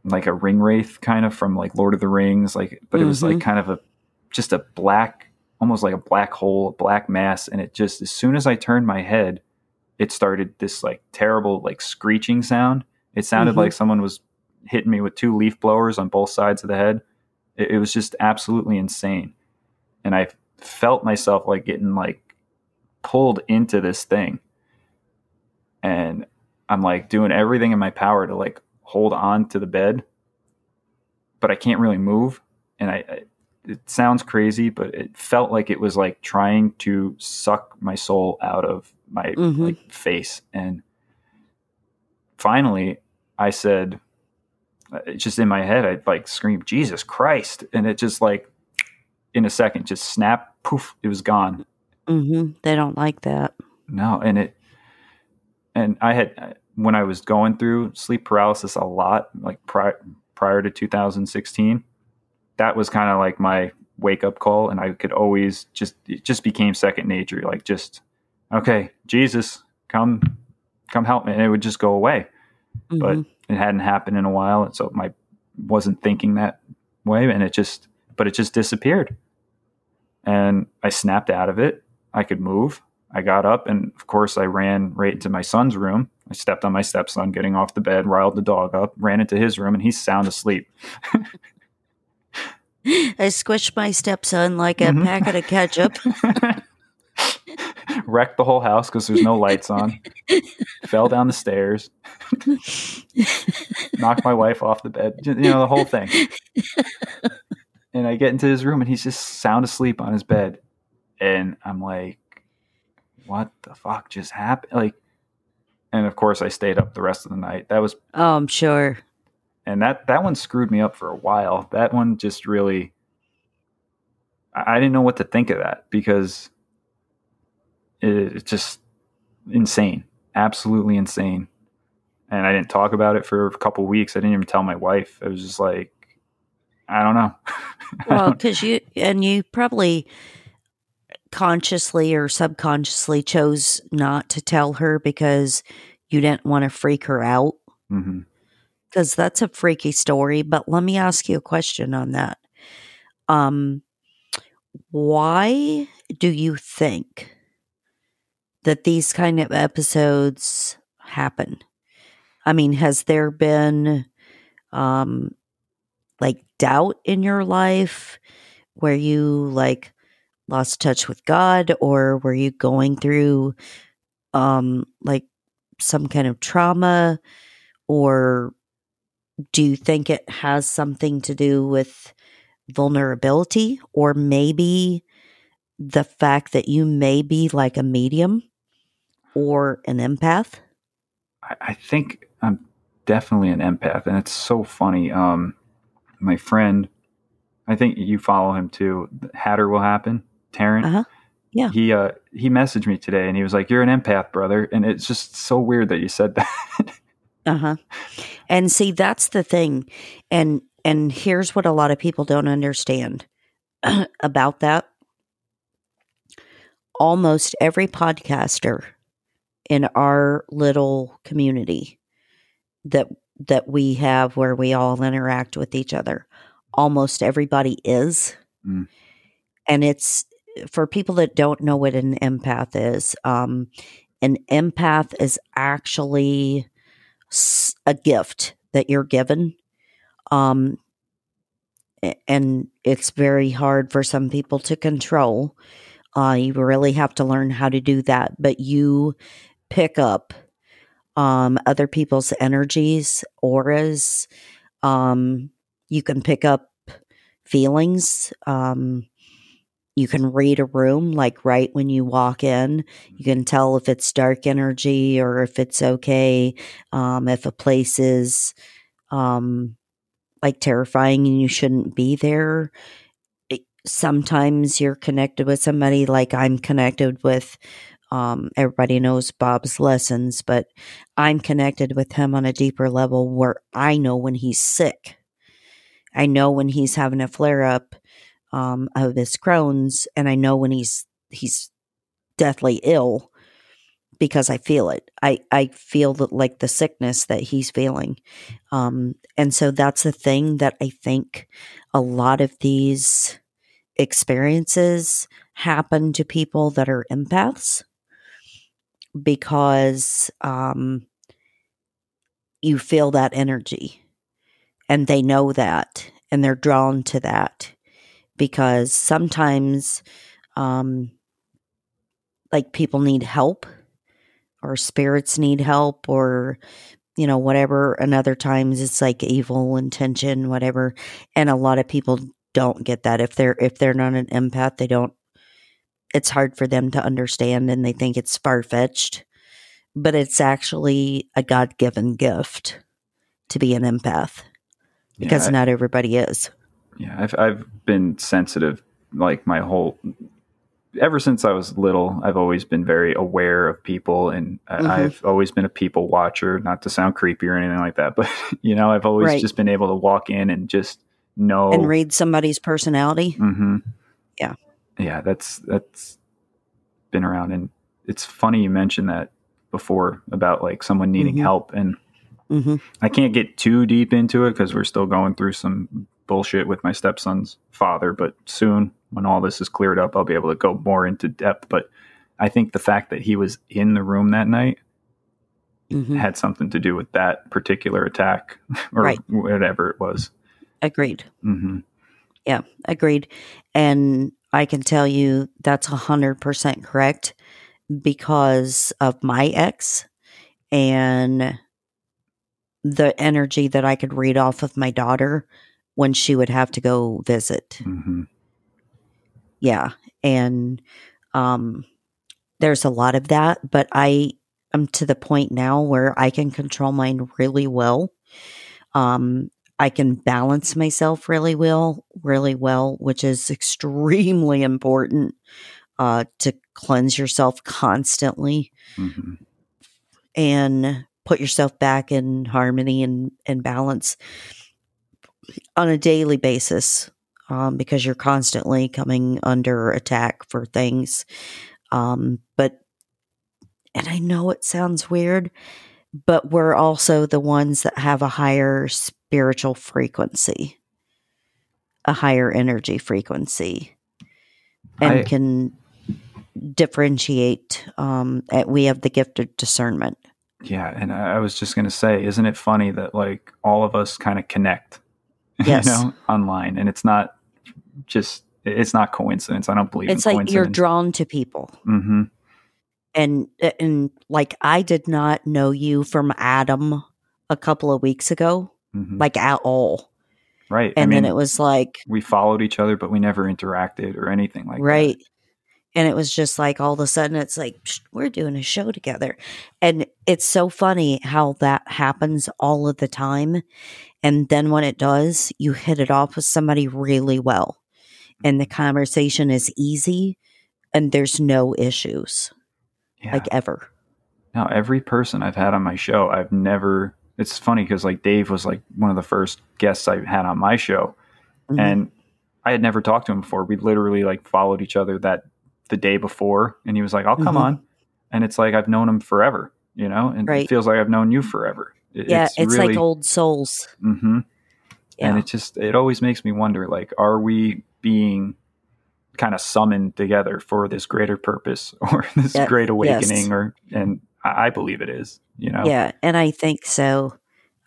like a Ringwraith kind of from like Lord of the Rings like but it was like Mhm. kind of a just a black almost like a black hole a black mass and it just as soon as I turned my head it started this like terrible like screeching sound it sounded Mhm. like someone was hitting me with two leaf blowers on both sides of the head it, it was just absolutely insane and I felt myself like getting like pulled into this thing and I'm like doing everything in my power to like hold on to the bed, but I can't really move. And I, I it sounds crazy, but it felt like it was like trying to suck my soul out of my Mhm. like face. And finally, I said, uh, it's just in my head, I like screamed, Jesus Christ. And it just like in a second, just snap, poof, it was gone. hmm They don't like that. No, and it, and I had when I was going through sleep paralysis a lot, like prior prior to 2016, that was kind of like my wake up call, and I could always just it just became second nature. Like just okay, Jesus, come come help me, and it would just go away. But Mhm. it hadn't happened in a while, and so my wasn't thinking that way, and it just but it just disappeared, and I snapped out of it. I could move. I got up and of course I ran right into my son's room. I stepped on my stepson getting off the bed, riled the dog up, ran into his room and he's sound asleep. I squished my stepson like a Mhm. packet of ketchup. Wrecked the whole house because there's no lights on. Fell down the stairs. Knocked my wife off the bed. You know, the whole thing. And I get into his room and he's just sound asleep on his bed. And I'm like, what the fuck just happened? Like, and of course I stayed up the rest of the night. That was Oh, I'm sure. and that that one screwed me up for a while. That one just really, I, I didn't know what to think of that because it's just insane, absolutely insane. And I didn't talk about it for a couple weeks. I didn't even tell my wife. I was just like, I don't know. Well, because you and you probably consciously or subconsciously chose not to tell her because you didn't want to freak her out? hmm Because that's a freaky story. But let me ask you a question on that. Um, why do you think that these kind of episodes happen? I mean, has there been um like doubt in your life where you like lost touch with God or were you going through um like some kind of trauma or do you think it has something to do with vulnerability or maybe the fact that you may be like a medium or an empath? I, I think I'm definitely an empath, and it's so funny. Um, my friend, I think you follow him too. Hatter will happen. Tarrant. Uh-huh. Yeah. He uh he messaged me today, and he was like, "You're an empath, brother," and it's just so weird that you said that. Uh-huh. And see that's the thing. And and here's what a lot of people don't understand about that. Almost every podcaster in our little community that that we have where we all interact with each other, almost everybody is. Mm. And it's for people that don't know what an empath is, um, an empath is actually a gift that you're given. Um, and it's very hard for some people to control. Uh, you really have to learn how to do that, but you pick up um, other people's energies, auras. Um, you can pick up feelings. Um, you can read a room like right when you walk in. You can tell if it's dark energy or if it's okay. Um, if a place is um, like terrifying and you shouldn't be there. It- sometimes you're connected with somebody like I'm connected with. Um, everybody knows Bob's lessons, but I'm connected with him on a deeper level where I know when he's sick. I know when he's having a flare up um, of his Crohn's, and I know when he's he's deathly ill because I feel it. I I feel that like the sickness that he's feeling, um, and so that's the thing that I think a lot of these experiences happen to people that are empaths because um, you feel that energy and they know that and they're drawn to that because sometimes um like people need help or spirits need help or you know whatever and other times it's like evil intention whatever and a lot of people don't get that. If they're if they're not an empath they don't it's hard for them to understand and they think it's far-fetched but it's actually a god-given gift to be an empath because yeah, I- not everybody is Yeah, I've I've been sensitive like my whole ever since I was little. I've always been very aware of people, and Mhm. I've always been a people watcher. Not to sound creepy or anything like that, but you know, I've always Right. just been able to walk in and just know. and read somebody's personality Mm-hmm. Yeah. Yeah. That's that's been around, and it's funny you mentioned that before about like someone needing Mhm. help, and hmm I can't get too deep into it because we're still going through some bullshit with my stepson's father. But soon, when all this is cleared up, I'll be able to go more into depth. But I think the fact that he was in the room that night hmm had something to do with that particular attack or Right. whatever it was. agreed hmm Yeah, agreed. And I can tell you that's 100% correct because of my ex and the energy that I could read off of my daughter when she would have to go visit. hmm Yeah. And um there's a lot of that, but I am to the point now where I can control mine really well. Um I can balance myself really well, really well, which is extremely important uh to cleanse yourself constantly hmm and put yourself back in harmony and, and balance on a daily basis. um, because you're constantly coming under attack for things. Um, but, and I know it sounds weird, but we're also the ones that have a higher spiritual frequency, a higher energy frequency, and I- can differentiate. Um, eh, we have the gift of discernment. Yeah, and I was just gonna say, isn't it funny that like all of us kind of connect, Yes. you know, online, and it's not just it's not coincidence. I don't believe It's like you're drawn to people. mm-hmm. and and like I did not know you from Adam a couple of weeks ago, hmm like at all. right. And I mean, then it was like we followed each other, but we never interacted or anything like that. right. And it was just like all of a sudden it's like we're doing a show together. And it's so funny how that happens all of the time. And then when it does, you hit it off with somebody really well. And the conversation is easy and there's no issues Yeah. like ever. Now, every person I've had on my show, I've never. It's funny because like Dave was like one of the first guests I had on my show, Mhm. and I had never talked to him before. We literally like followed each other that the day before, and he was like, "I'll come Mhm. on," and it's like I've known him forever, you know, and Right. it feels like I've known you forever. It- yeah, it's, really, like old souls. Mm-hmm. Yeah. and it just it always makes me wonder, like, are we being kind of summoned together for this greater purpose or this Yeah, great yes. awakening? Or and I believe it is, you know. Yeah, and I think so.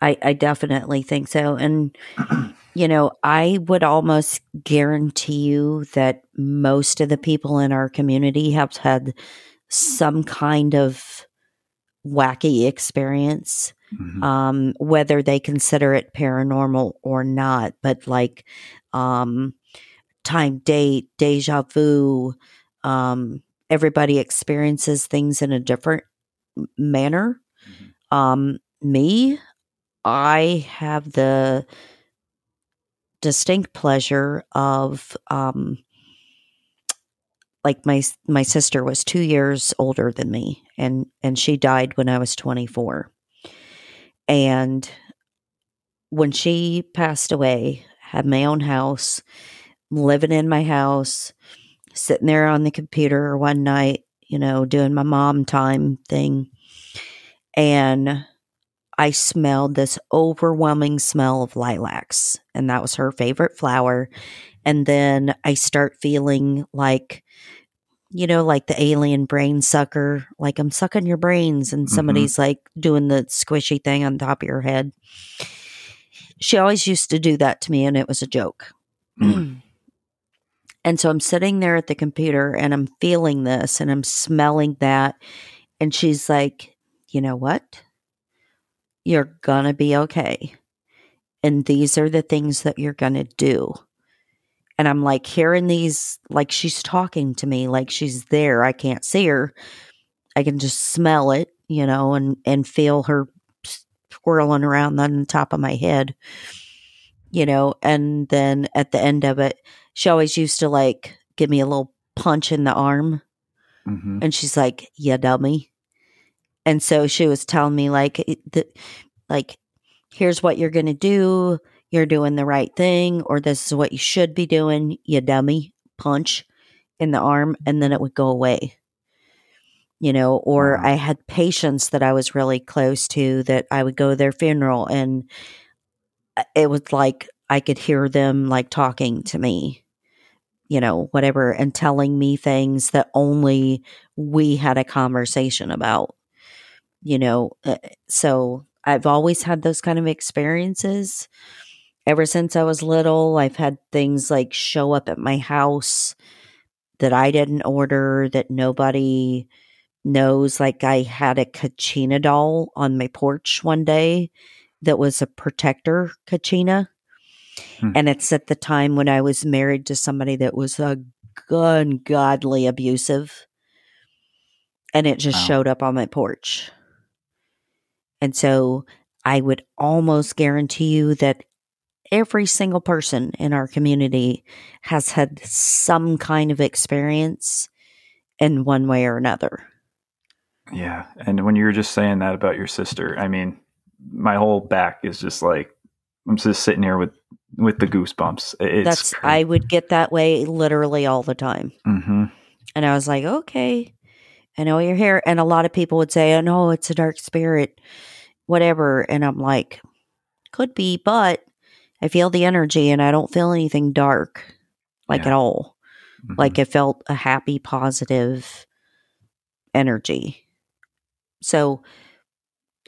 I, I definitely think so. And, you know, I would almost guarantee you that most of the people in our community have had some kind of wacky experience, Mhm. um, whether they consider it paranormal or not. But like um, time, date, deja vu, um, everybody experiences things in a different manner. Um, me, I have the distinct pleasure of um, like my my sister was two years older than me, and and she died when I was twenty four, and when she passed away, had my own house, living in my house, sitting there on the computer one night, you know, doing my mom time thing. And I smelled this overwhelming smell of lilacs, and that was her favorite flower. And then I start feeling like, you know, like the alien brain sucker, like I'm sucking your brains, and Mhm. somebody's like doing the squishy thing on top of your head. She always used to do that to me, and it was a joke. Mm. And so I'm sitting there at the computer and I'm feeling this and I'm smelling that. And she's like, you know what? You're going to be okay. And these are the things that you're going to do. And I'm like hearing these, like she's talking to me, like she's there. I can't see her. I can just smell it, you know, and, and feel her swirling around on the top of my head, you know. And then at the end of it, she always used to like give me a little punch in the arm Mhm. and she's like yeah dummy and so she was telling me like the, like here's what you're gonna do. You're doing the right thing or this is what you should be doing you dummy. Punch in the arm and then it would go away. You know or Wow. i had patients that i was really close to that i would go to their funeral and uh, it was like i could hear them like talking to me you know whatever and telling me things that only we had a conversation about you know uh, so i've always had those kind of experiences ever since i was little i've had things like show up at my house that i didn't order that nobody knows like i had a kachina doll on my porch one day that was a protector kachina Hmm. and it's at the time when i was married to somebody that was a ungodly abusive and it just Wow. showed up on my porch and so i would almost guarantee you that every single person in our community has had some kind of experience in one way or another Yeah. And when you were just saying that about your sister, I mean, my whole back is just like, I'm just sitting here with with the goosebumps. It's That's I would get that way literally all the time. hmm And I was like, okay, I know you're here. And a lot of people would say, oh, no, it's a dark spirit, whatever. And I'm like, could be, but I feel the energy and I don't feel anything dark, like Yeah. at all. Mhm. Like it felt a happy, positive energy. So,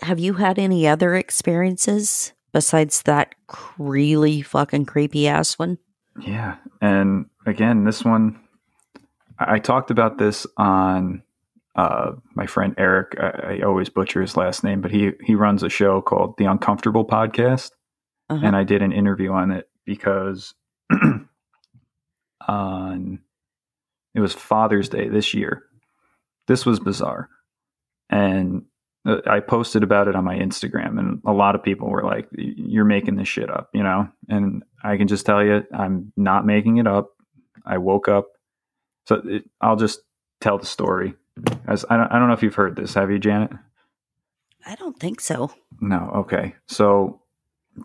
have you had any other experiences besides that really fucking creepy ass one? Yeah. And again, this one, I talked about this on uh, my friend Eric. I, I always butcher his last name, but he, he runs a show called The Uncomfortable Podcast. Uh-huh. And I did an interview on it because on it was Father's Day this year. This was bizarre. And uh, I posted about it on my Instagram, and a lot of people were like, "You're making this shit up," you know. And I can just tell you, I'm not making it up. I woke up, so it, I'll just tell the story. As I don't, I don't know if you've heard this, have you, Janet? I don't think so. No. Okay. So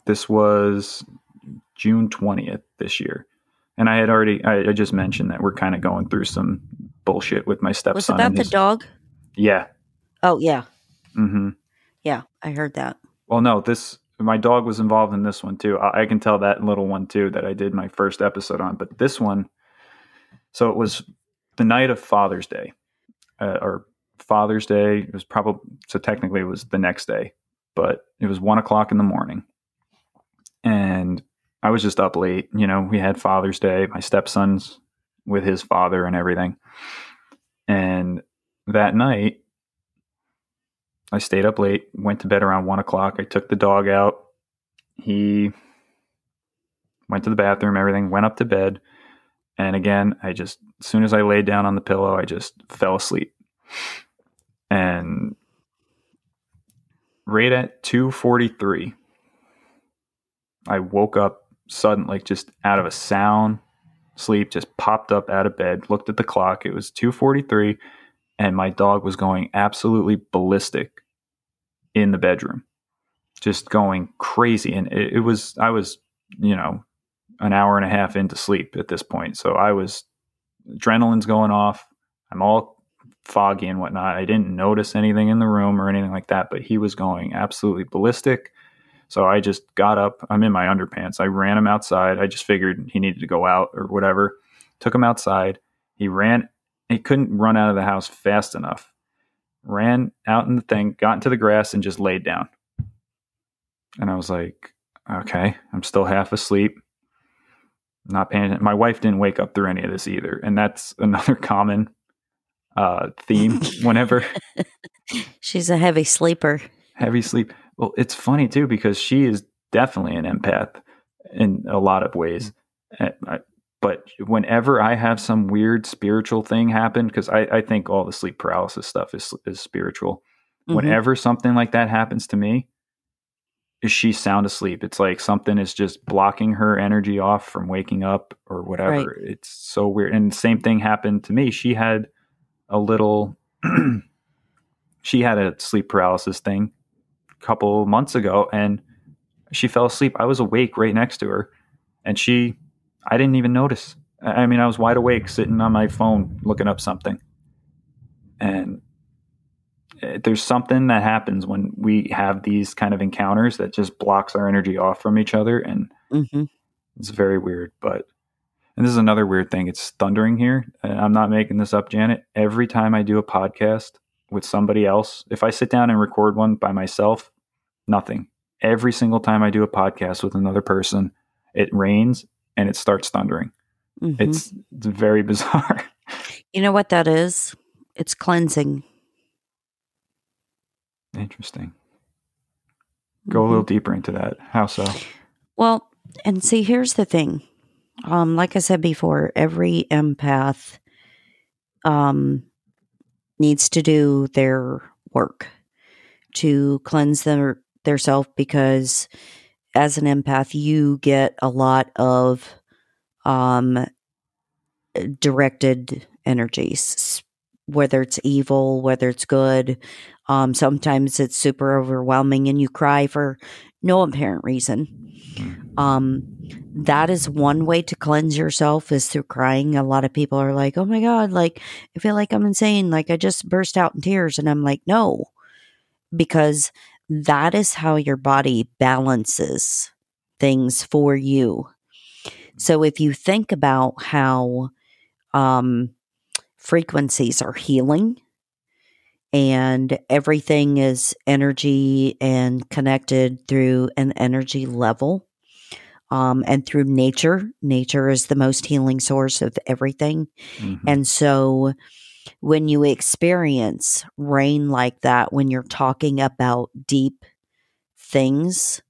this was June 20th this year. And I had already, I, I just mentioned that we're kind of going through some bullshit with my Was stepson. it about and the dog? Yeah. Oh, yeah. Mm-hmm. Yeah, I heard that. Well, no, this, my dog was involved in this one too. I, I can tell that little one too that I did my first episode on. But this one, so it was the night of Father's Day, uh, or Father's Day. It was probably, so technically it was the next day, but it was one o'clock in the morning. And I was just up late. You know, we had Father's Day, my stepson's with his father and everything. And that night, I stayed up late, went to bed around one o'clock. I took the dog out. He went to the bathroom, everything, went up to bed. And again, I just, as soon as I laid down on the pillow, I just fell asleep. And right at 2:43, I woke up sudden like just out of a sound sleep, just popped up out of bed, looked at the clock. It was 2:43 and my dog was going absolutely ballistic in the bedroom. Just going crazy and it, it was I was, you know, an hour and a half into sleep at this point. So I was adrenaline's going off. I'm all foggy and whatnot. I didn't notice anything in the room or anything like that, but he was going absolutely ballistic. So I just got up. I'm in my underpants. I ran him outside. I just figured he needed to go out or whatever. Took him outside. He ran. He couldn't run out of the house fast enough. Ran out in the thing, got into the grass, and just laid down. And I was like, okay, I'm still half asleep. Not paying attention. My wife didn't wake up through any of this either. And that's another common uh, theme whenever She's a heavy sleeper. heavy sleep. Well, it's funny too because she is definitely an empath in a lot of ways. But whenever I have some weird spiritual thing happen, because I, I think all the sleep paralysis stuff is is spiritual. Mhm. Whenever something like that happens to me, is she sound asleep? It's like something is just blocking her energy off from waking up or whatever. It's so weird. And same thing happened to me. She had a little she had a sleep paralysis thing a couple months ago and she fell asleep. I was awake right next to her and she I didn't even notice. I mean, I was wide awake sitting on my phone looking up something. And there's something that happens when we have these kind of encounters that just blocks our energy off from each other and Mhm. it's very weird, but and this is another weird thing. It's thundering here. I'm not making this up, Janet. Every time I do a podcast with somebody else, if I sit down and record one by myself, nothing. Every single time I do a podcast with another person, it rains and it starts thundering. Mhm. It's it's very bizarre. you know what that is? It's cleansing. Interesting. Go a little deeper into that. How so? Well, and see, here's the thing. Um, like I said before, every empath um, needs to do their work to cleanse their their self because as an empath, you get a lot of um, directed energies, whether it's evil, whether it's good. Um, sometimes it's super overwhelming, and you cry for no apparent reason. Um, that is one way to cleanse yourself is through crying. A lot of people are like, "Oh my god, like I feel like I'm insane. Like I just burst out in tears." And I'm like, "No." Because that is how your body balances things for you. So if you think about how um, frequencies are healing and everything is energy and connected through an energy level um, and through nature. Nature is the most healing source of everything. Mm-hmm. And so when you experience rain like that, when you're talking about deep things,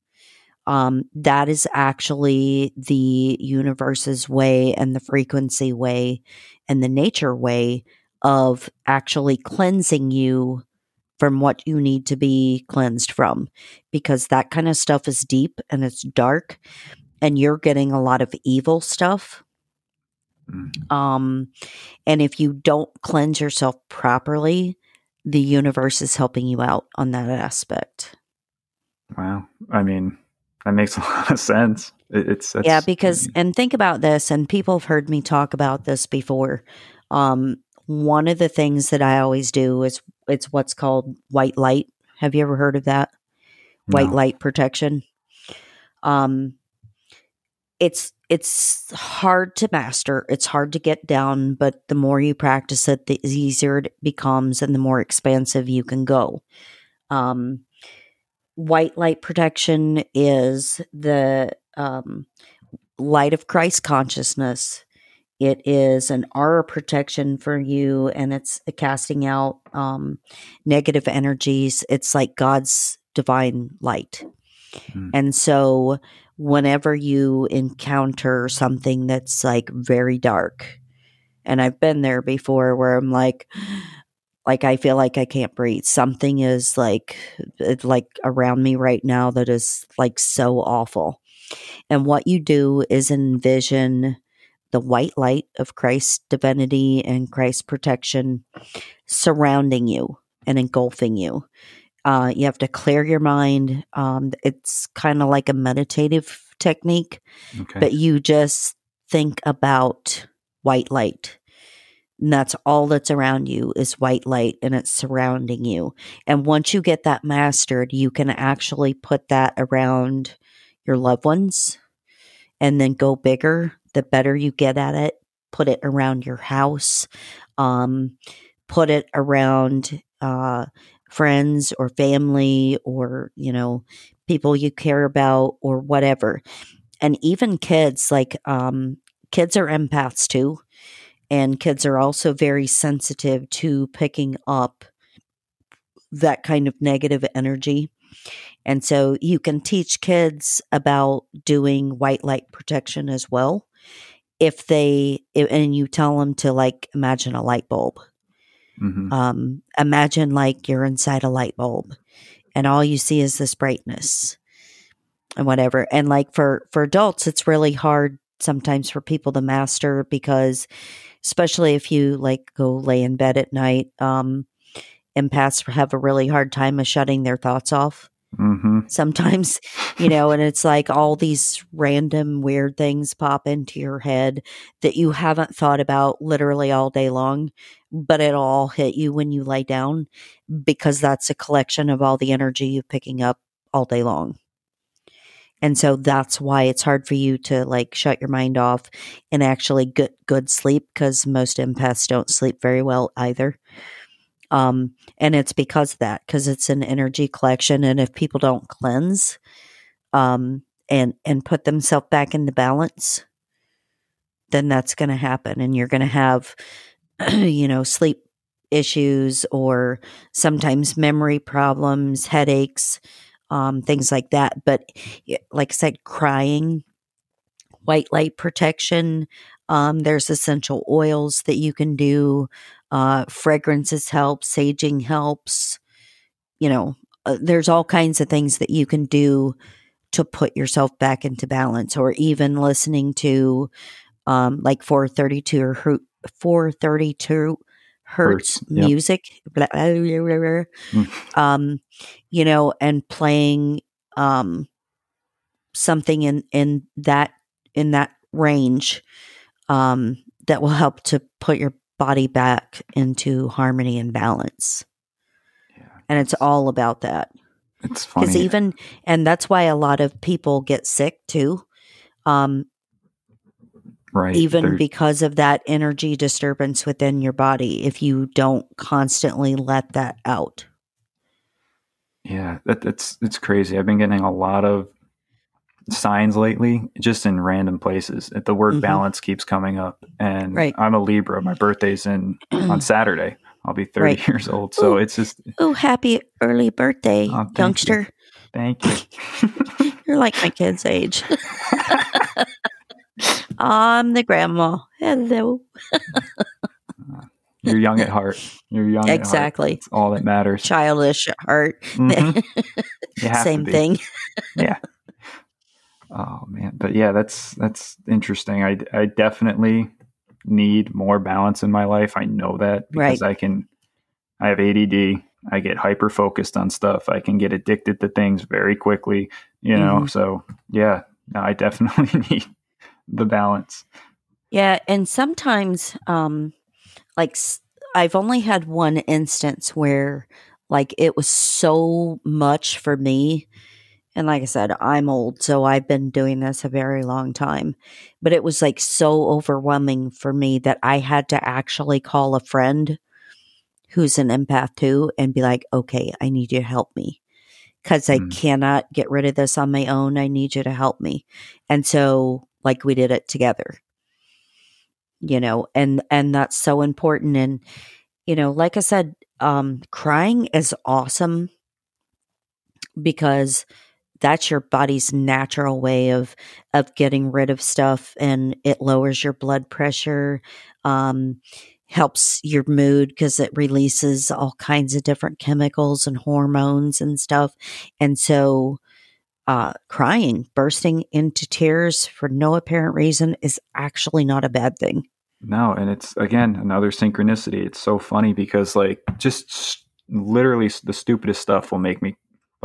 um, that is actually the universe's way and the frequency way and the nature way of actually cleansing you from what you need to be cleansed from because that kind of stuff is deep and it's dark and you're getting a lot of evil stuff. Mm. um and if you don't cleanse yourself properly the universe is helping you out on that aspect. Wow. I mean that makes a lot of sense it's yeah because and think about this and people have heard me talk about this before um one of the things that I always do is it's what's called white light. Have you ever heard of that? White no. light protection. Um it's it's hard to master. It's hard to get down, but the more you practice it, the easier it becomes and the more expansive you can go. Um white light protection is the um light of Christ consciousness it is an aura protection for you, and it's casting out um, negative energies. It's like God's divine light. Mm. And so, whenever you encounter something that's like very dark, and I've been there before where I'm like, like I feel like I can't breathe. Something is like like around me right now that is like so awful. And what you do is envision the white light of Christ's divinity and Christ's protection surrounding you and engulfing you. Uh, you have to clear your mind. Um, it's kind of like a meditative technique, okay. but you just think about white light. And that's all that's around you is white light and it's surrounding you. And once you get that mastered, you can actually put that around your loved ones and then go bigger the better you get at it. Put it around your house, um, put it around uh, friends or family or, you know, people you care about or whatever. And even kids, like um, kids are empaths too. And kids are also very sensitive to picking up that kind of negative energy. And so you can teach kids about doing white light protection as well if they and you tell them to like imagine a light bulb mm-hmm. um, imagine like you're inside a light bulb and all you see is this brightness and whatever and like for for adults it's really hard sometimes for people to master because especially if you like go lay in bed at night um empaths have a really hard time of shutting their thoughts off Mm-hmm. Sometimes, you know, and it's like all these random weird things pop into your head that you haven't thought about literally all day long, but it all hit you when you lay down because that's a collection of all the energy you're picking up all day long. And so that's why it's hard for you to like shut your mind off and actually get good sleep because most empaths don't sleep very well either. Um, and it's because that, because it's an energy collection. And if people don't cleanse um, and, and put themselves back into balance, then that's going to happen. And you're going to have, you know, sleep issues or sometimes memory problems, headaches, um, things like that. But like I said, crying, white light protection, um, there's essential oils that you can do. Uh, fragrances help, saging helps. You know, uh, there's all kinds of things that you can do to put yourself back into balance, or even listening to um, like 432 or 432 hertz, hertz music, yep. mm. um, you know, and playing um, something in in that in that range um, that will help to put your body back into harmony and balance. Yeah. And it's all about that. It's funny. Because even, and that's why a lot of people get sick too. Um, right. even They're- because of that energy disturbance within your body if you don't constantly let that out. Yeah, that, that's it's crazy. I've been getting a lot of signs lately, just in random places. The word Mhm. balance keeps coming up, and Right. I'm a Libra. My birthday's in on Saturday. I'll be 30 Right. years old, so Ooh. it's just Oh, happy early birthday, Oh, thank you. youngster. thank you. You're like my kid's age. I'm the grandma. Hello. You're young at heart. You're young. At heart. Exactly. That's all that matters. Childish at heart. Mhm. To Same thing. yeah. Oh man, but yeah, that's that's interesting. I I definitely need more balance in my life. I know that because I can. I have ADD. I get hyper focused on stuff. I can get addicted to things very quickly. You know, Mhm. so yeah, no, I definitely need the balance. Yeah, and sometimes, um, like I've only had one instance where, like, it was so much for me, and like I said, I'm old, so I've been doing this a very long time. But it was like so overwhelming for me that I had to actually call a friend who's an empath too and be like, "Okay, I need you to help me." Because I Mm. cannot get rid of this on my own. I need you to help me. And so, like, we did it together. You know and and that's so important. And you know like i said um crying is awesome because that's your body's natural way of of getting rid of stuff and it lowers your blood pressure um helps your mood because it releases all kinds of different chemicals and hormones and stuff. And so uh, crying, bursting into tears for no apparent reason is actually not a bad thing. No, and it's again another synchronicity. It's so funny because like just literally the stupidest stuff will make me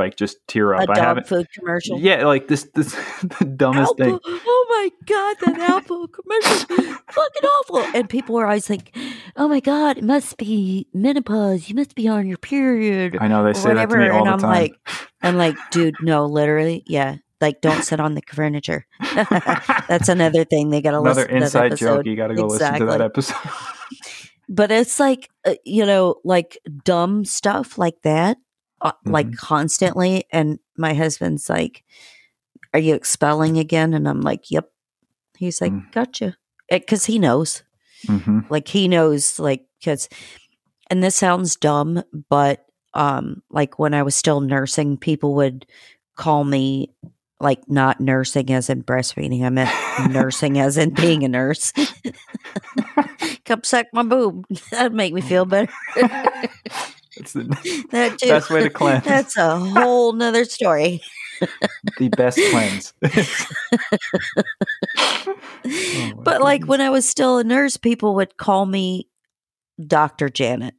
like just tear up. a I haven't. food commercial. Yeah, like this this the dumbest thing. Oh my god, that Apple commercial, fucking awful. And people were always like, "Oh my god, it must be menopause. You must be on your period, I know they say that to me all And the I'm time. like, I'm like, dude, no, literally, yeah. Like, don't sit on the furniture. That's another thing they got to Another listen to that inside joke. You got to go listen to that episode. But it's like, uh, you know, like dumb stuff like that, uh, like Mhm. constantly. And my husband's like, Are you expelling again? And I'm like, Yep. He's like, Mm. Gotcha. Because he knows. hmm Like, he knows, like, because, and this sounds dumb, but um, like when I was still nursing, people would call me like not nursing as in breastfeeding. I meant nursing as in being a nurse. Come suck my boob. That'd make me feel better. It's the, that too. Best way to cleanse. That's a whole nother story. the best cleanse. Oh but like when I was still a nurse, people would call me Dr. Janet.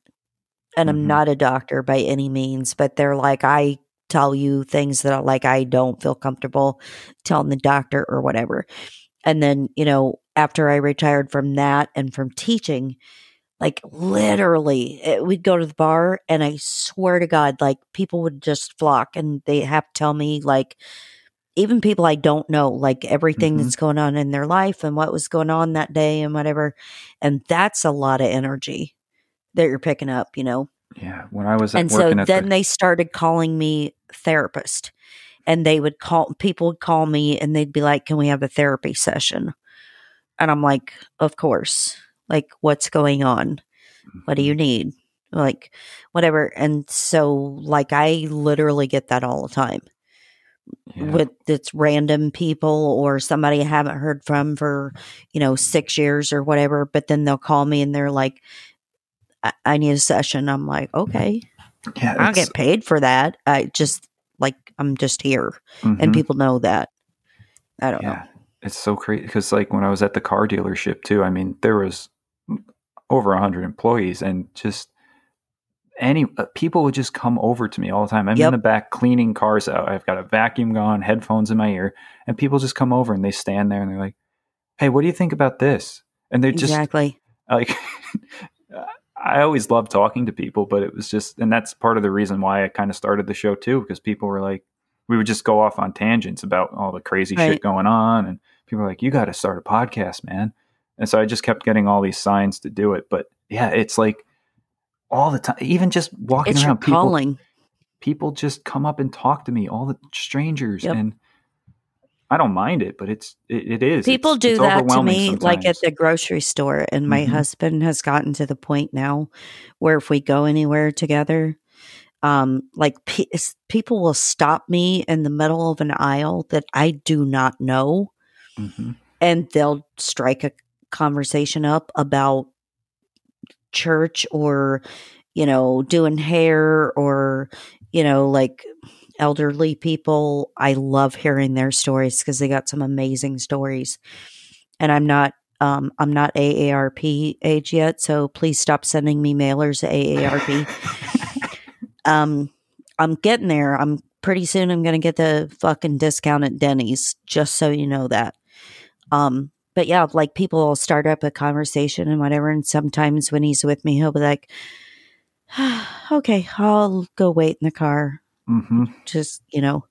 And I'm Mhm. not a doctor by any means, but they're like, I tell you things that I, like I don't feel comfortable telling the doctor or whatever. And then, you know, after I retired from that and from teaching, like literally, it, we'd go to the bar and I swear to God, like people would just flock and they have to tell me, like, even people I don't know, like everything Mhm. that's going on in their life and what was going on that day and whatever. And that's a lot of energy that you're picking up, you know? yeah, when I was and so then the, they started calling me therapist and they would call people would call me and they'd be like can we have a therapy session and i'm like of course like what's going on what do you need like whatever and so like i literally get that all the time yeah. with it's random people or somebody I haven't heard from for you know six years or whatever but then they'll call me and they're like I, I need a session i'm like okay yeah, it's- get paid for that. I just like I'm just here, and mhm. people know that. I don't know. it's so crazy because like when I was at the car dealership too, I mean there was over a hundred employees and just any uh, people would just come over to me all the time. I'm Yep. in the back cleaning cars out. I've got a vacuum going, headphones in my ear, and people just come over and they stand there and they're like, "Hey, what do you think about this?" And they're just exactly. like I always love talking to people, but it was just and that's part of the reason why I kind of started the show too because people were like we would just go off on tangents about all the crazy Right. shit going on and people were like you got to start a podcast, man. And so I just kept getting all these signs to do it, but yeah, it's like all the time even just walking It's around people calling. people just come up and talk to me, all the strangers Yep. and I don't mind it, but it's it, it is. People It's- do it's that to me, like at the grocery store. And my Mhm. husband has gotten to the point now where if we go anywhere together, um, like pe- people will stop me in the middle of an aisle that I do not know, Mhm. and they'll strike a conversation up about church or, you know, doing hair or, you know, like elderly people. I love hearing their stories because they got some amazing stories. And I'm not um I'm not AARP age yet, so please stop sending me mailers AARP. um I'm getting there. I'm pretty soon I'm gonna get the fucking discount at Denny's, just so you know that. Um but yeah, like people will start up a conversation and whatever, and sometimes when he's with me, he'll be like, "Okay, I'll go wait in the car." hmm just you know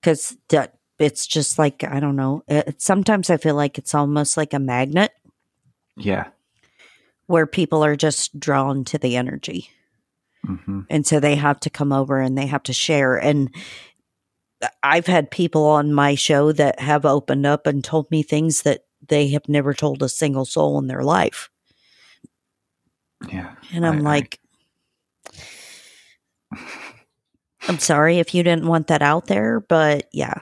because that it's just like i don't know it, sometimes i feel like it's almost like a magnet Yeah. where people are just drawn to the energy hmm and so they have to come over and they have to share and i've had people on my show that have opened up and told me things that they have never told a single soul in their life Yeah. and i'm I- I- like i'm sorry if you didn't want that out there but yeah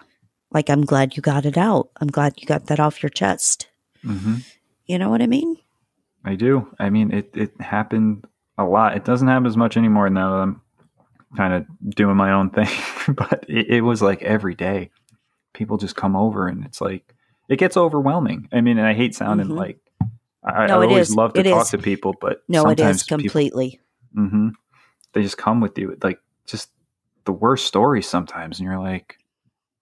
like i'm glad you got it out i'm glad you got that off your chest hmm You know what I mean? I do. I mean, it, it happened a lot. It doesn't happen as much anymore now that I'm kind of doing my own thing, but it, it was like every day. People just come over and it's like, it gets overwhelming. I mean, and I hate sounding Mhm. like, I, No, I always is. love to It talk is. to people, but No, it is completely. People, hmm they just come with you. Like, just the worst stories sometimes. And you're like,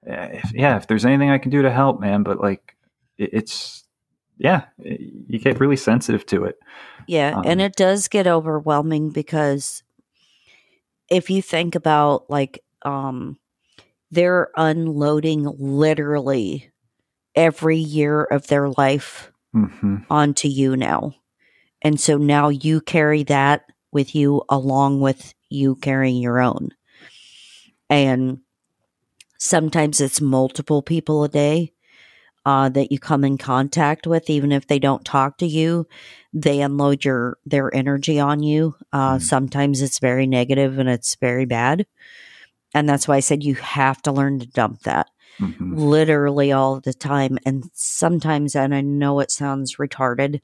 eh, if, yeah, if there's anything I can do to help, man, but like, it, it's, yeah, you get really sensitive to it. yeah, Um, and it does get overwhelming because if you think about like um they're unloading literally every year of their life hmm onto you now. And so now you carry that with you along with you carrying your own. And sometimes it's multiple people a day uh, that you come in contact with, even if they don't talk to you, they unload your their energy on you. Uh, Mhm. Sometimes it's very negative and it's very bad, and that's why I said you have to learn to dump that hmm literally all the time and sometimes and i know it sounds retarded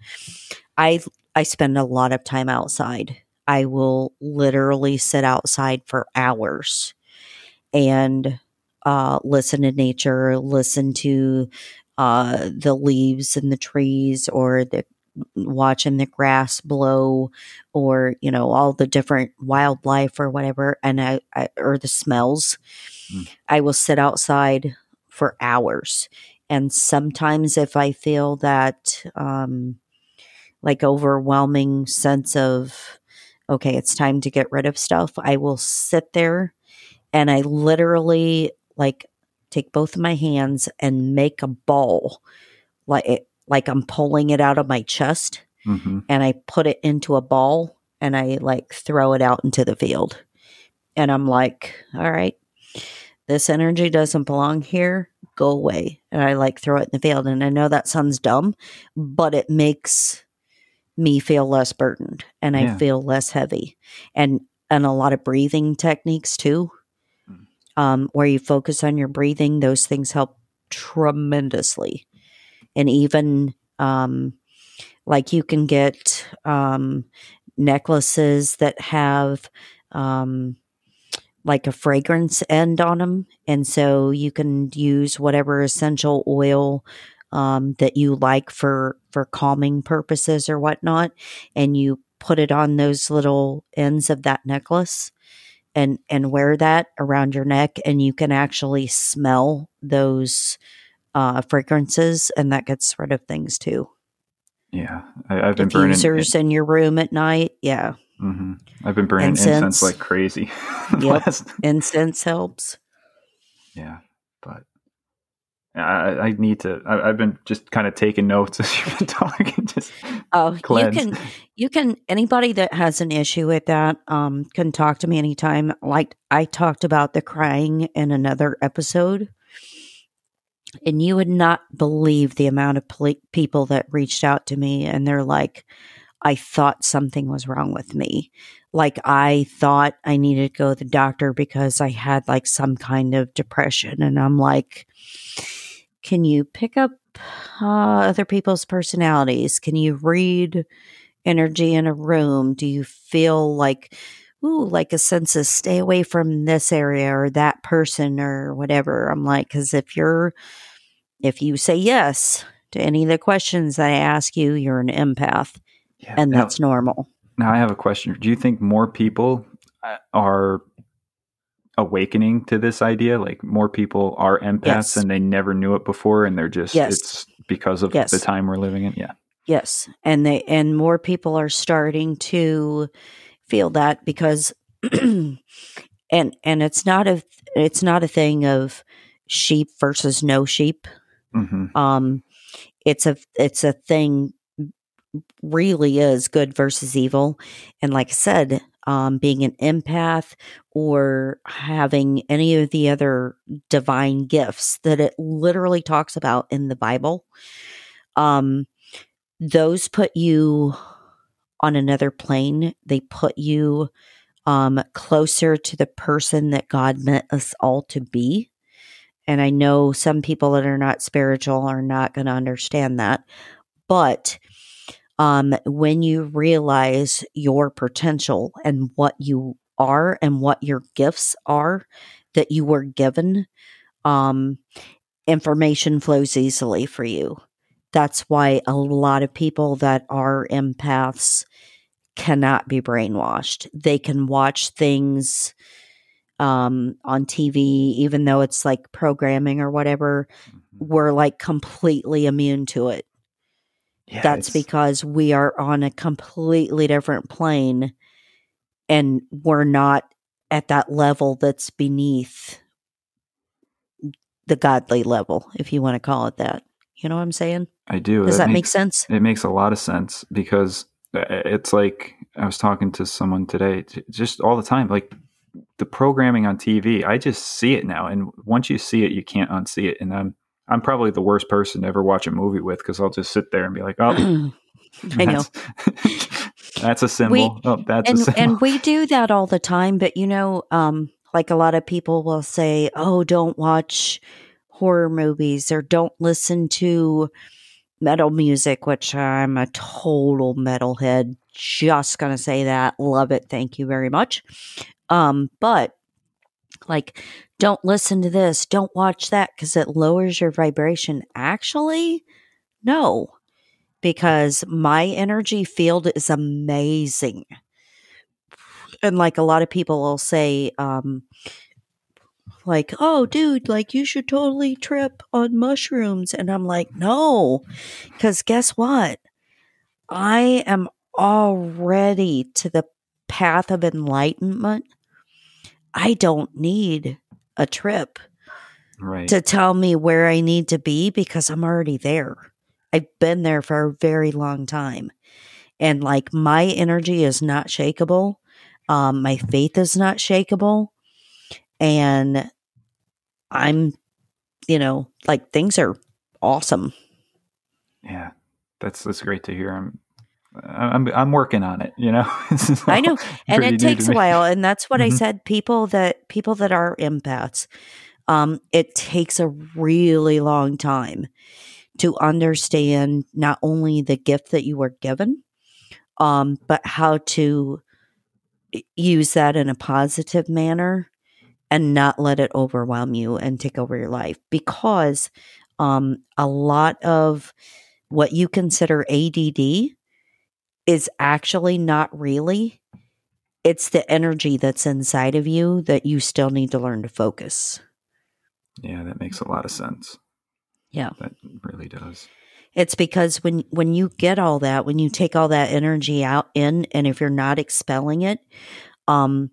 i i spend a lot of time outside. I will literally sit outside for hours and uh, listen to nature listen to uh, the leaves in the trees or the watching the grass blow or you know all the different wildlife or whatever and I, I or the smells. Mm. i will sit outside for hours. And sometimes if i feel that um like overwhelming sense of okay it's time to get rid of stuff i will sit there and i literally like take both of my hands and make a ball like it, like i'm pulling it out of my chest hmm and I put it into a ball and I like throw it out into the field. And I'm like, all right, this energy doesn't belong here. Go away. And I like throw it in the field. And I know that sounds dumb, but it makes me feel less burdened and I feel less heavy. And and a lot of breathing techniques too. Mm. Um, where you focus on your breathing, those things help tremendously. And even um like you can get um, necklaces that have um, like a fragrance end on them and so you can use whatever essential oil um, that you like for for calming purposes or whatnot and you put it on those little ends of that necklace and and wear that around your neck and you can actually smell those uh, fragrances and that gets rid of things too Yeah, I, I've been burning. in your room at night yeah hmm I've been burning Incense. incense, like crazy. Yep. incense helps yeah, but I, I need to. I, I've been just kind of taking notes as you've been talking. Just Oh, you can you can anybody that has an issue with that um can talk to me anytime. Like I talked about the crying in another episode. And you would not believe the amount of poli- people that reached out to me and they're like I thought something was wrong with me. Like I thought I needed to go to the doctor because I had like some kind of depression and I'm like can you pick up uh, other people's personalities? Can you read energy in a room? Do you feel like, ooh, like a sense of stay away from this area or that person or whatever? I'm like, because if you're, if you say yes to any of the questions that I ask you, you're an empath, yeah. and now, that's normal. now I have a question. Do you think more people uh, are awakening to this idea? Like more people are empaths Yes. and they never knew it before, and they're just Yes. it's because of Yes. the time we're living in. Yeah. Yes, and they and more people are starting to feel that because and and it's not a it's not a thing of sheep versus no sheep. hmm Um it's a it's a thing really is good versus evil. And like I said, um being an empath or having any of the other divine gifts that it literally talks about in the Bible. Um those put you on another plane. They put you um, closer to the person that God meant us all to be. And I know some people that are not spiritual are not going to understand that. But um, when you realize your potential and what you are and what your gifts are that you were given, um, information flows easily for you that's why a lot of people that are empaths cannot be brainwashed. They can watch things um, on TV, even though it's like programming or whatever. We're like completely immune to it. Yeah, That's because we are on a completely different plane and we're not at that level that's beneath the godly level, if you want to call it that. You know what I'm saying? I do. Does that make makes- sense? It makes a lot of sense because uh, it's like I was talking to someone today, just all the time. Like the programming on TV, I just see it now, and once you see it, you can't unsee it. And I'm I'm probably the worst person to ever watch a movie with because I'll just sit there and be like, oh, I know. that's, a symbol. oh, that's a and symbol. and we do that all the time but you know um like a lot of people will say oh don't watch horror movies or don't listen to metal music which i'm a total metalhead just gonna say that love it thank you very much um but like don't listen to this don't watch that because it lowers your vibration. Actually no because my energy field is amazing. And like a lot of people will say um like oh dude like you should totally trip on mushrooms. And i'm like no because guess what? I am already to the path of enlightenment. I don't need a trip right. to tell me where i need to be because i'm already there. I've been there for a very long time. And like my energy is not shakable um, my faith is not shakable and i'm you know like things are awesome. Yeah, that's that's great to hear. I'm I'm I'm working on it. You know, i know and it takes a while and that's what i Mhm. said people that people that are empaths um it takes a really long time to understand not only the gift that you were given um but how to use that in a positive manner and not let it overwhelm you and take over your life because um, a lot of what you consider ADD is actually not really. It's the energy that's inside of you that you still need to learn to focus. Yeah, that makes a lot of sense. Yeah. That really does. It's because when when you get all that, when you take all that energy out in and if you're not expelling it, um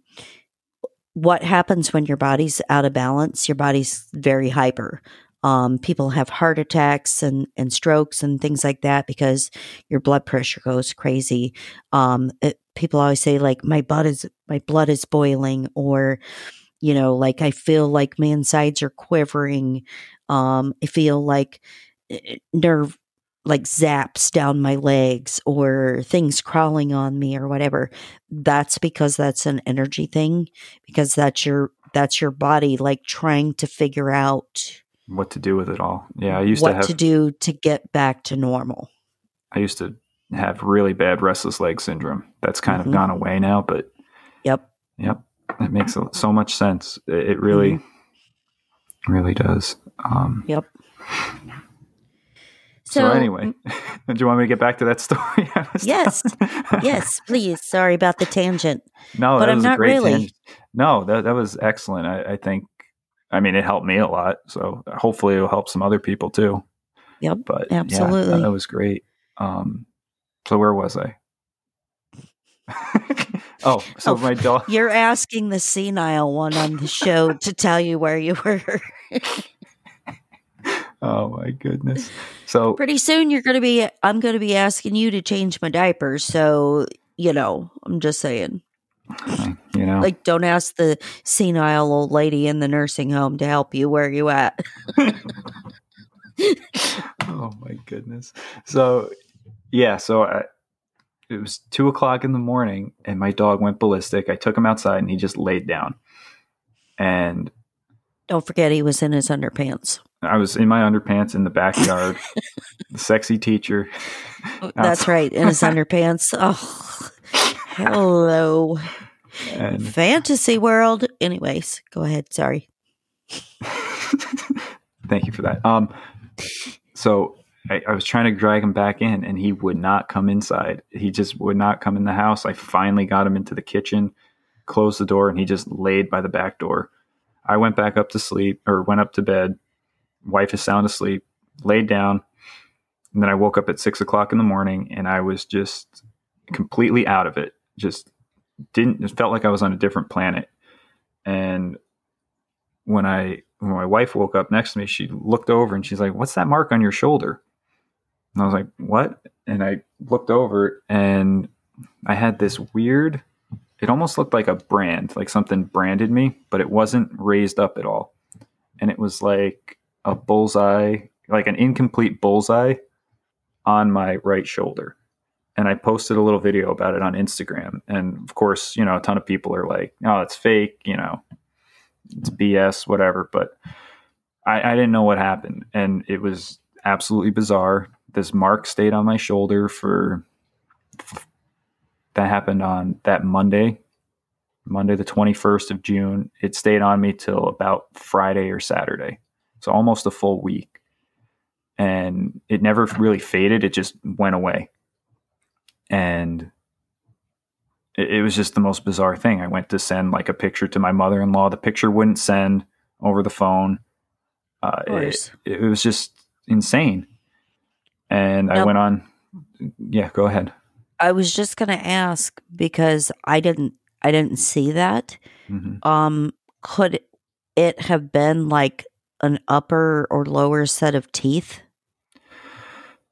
what happens when your body's out of balance? Your body's very hyper. Um, people have heart attacks and, and strokes and things like that because your blood pressure goes crazy. Um, it, people always say like my blood is my blood is boiling or you know like I feel like my insides are quivering. Um, I feel like eh, nerve like zaps down my legs or things crawling on me or whatever that's because that's an energy thing because that's your that's your body like trying to figure out what to do with it all. Yeah, I used what to have to do to get back to normal I used to have really bad restless leg syndrome. That's kind Mhm. of gone away now, but yep yep, it makes so much sense. It, really, really does. Um, yep so, anyway, do you want me to get back to that story? Yes. yes please sorry about the tangent no, But that I'm was a not great really. tangent. No, that that was excellent. I, I think. I mean, it helped me a lot. So hopefully, it'll help some other people too. Yep, But yeah, absolutely. that was great. Um, so where was I? oh, so Oh, my dog. you're asking the senile one on the show to tell you where you were Oh my goodness. So pretty soon you're going to be i'm going to be asking you to change my diapers so you know i'm just saying you know, like don't ask the senile old lady in the nursing home to help you where you at oh my goodness. So yeah, so I, it was two o'clock in the morning, and my dog went ballistic. I took him outside, and he just laid down. And don't forget he was in his underpants I was in my underpants in the backyard. the sexy teacher. that's right in his underpants oh hello And fantasy world anyways go ahead sorry thank you for that. Um, so I, I was trying to drag him back in, and he would not come inside. He just would not come in the house. I finally got him into the kitchen, closed the door, and he just laid by the back door. I went back up to sleep, or went up to bed. Wife is sound asleep, laid down, and then I woke up at six o'clock in the morning, and I was just completely out of it. Just didn't. It felt like I was on a different planet. And when I when my wife woke up next to me, she looked over and she's like, "What's that mark on your shoulder?" And I was like, "What?" And I looked over and I had this weird. It almost looked like a brand, like something branded me, but it wasn't raised up at all. And it was like a bullseye, like an incomplete bullseye on my right shoulder. And I posted a little video about it on Instagram. And of course, you know, a ton of people are like, oh, it's fake, you know, it's BS, whatever. But I, I didn't know what happened. And it was absolutely bizarre. This mark stayed on my shoulder for that happened on that Monday, Monday, the 21st of June. It stayed on me till about Friday or Saturday. So almost a full week. And it never really faded. It just went away. And it, it was just the most bizarre thing. I went to send like a picture to my mother in law. The picture wouldn't send over the phone. Uh, it, it was just insane. And I went on. Yeah, go ahead. I was just going to ask because I didn't I didn't see that. hmm Um could it have been like an upper or lower set of teeth?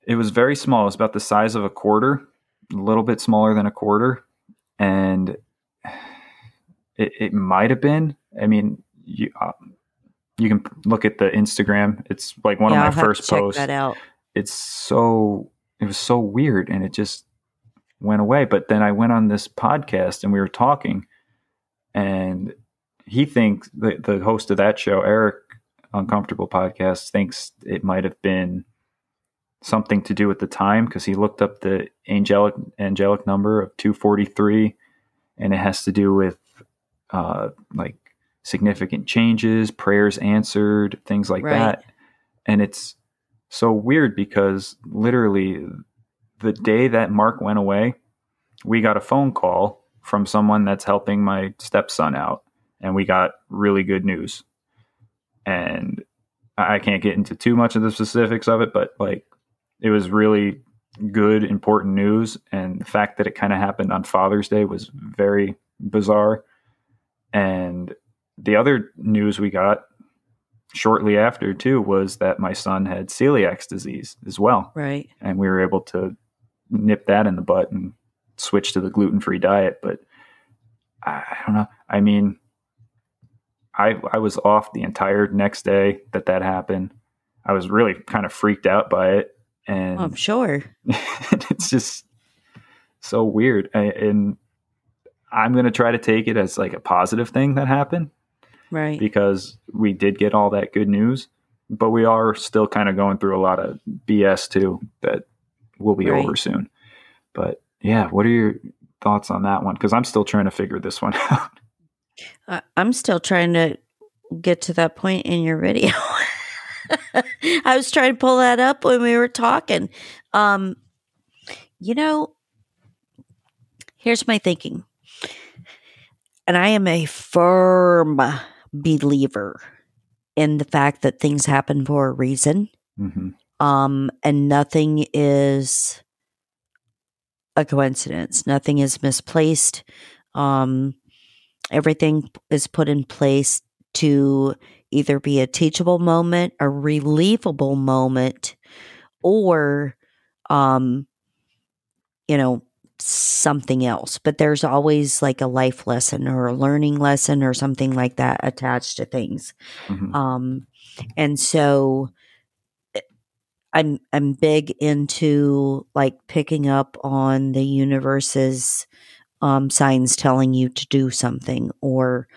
It was very small. It was about the size of a quarter, a little bit smaller than a quarter, and it, it might have been. I mean, you uh, you can look at the Instagram. It's like one yeah, I'll of my have first to check posts. that out. It's so it was so weird, and it just went away. But then I went on this podcast, and we were talking, and he thinks the the host of that show, Eric Uncomfortable Podcast, thinks it might have been something to do with the time because he looked up the angelic angelic number of 243 and it has to do with uh like significant changes prayers answered things like Right. that and it's so weird because literally the day that mark went away we got a phone call from someone that's helping my stepson out, and we got really good news. And I can't get into too much of the specifics of it, but like it was really good, important news. And the fact that it kind of happened on Father's Day was very bizarre. And the other news we got shortly after too was that my son had celiac disease as well. Right. And we were able to nip that in the butt and switch to the gluten-free diet, but I, I don't know. I mean, I I was off the entire next day that that happened. I was really kind of freaked out by it and I'm sure. it's just so weird and I'm going to try to take it as like a positive thing that happened Right. because we did get all that good news, but we are still kind of going through a lot of BS too that will be Right. over soon. But yeah, what are your thoughts on that one? Because I'm still trying to figure this one out. I'm still trying to get to that point in your video. I was trying to pull that up when we were talking. Um, you know, here's my thinking. And I am a firm believer in the fact that things happen for a reason. hmm Um, and nothing is a coincidence. Nothing is misplaced. Um, everything is put in place to either be a teachable moment, a relievable moment, or, um, you know, something else. But there's always like a life lesson or a learning lesson or something like that attached to things. hmm Um, and so eh, I'm I'm big into like picking up on the universe's um, signs telling you to do something or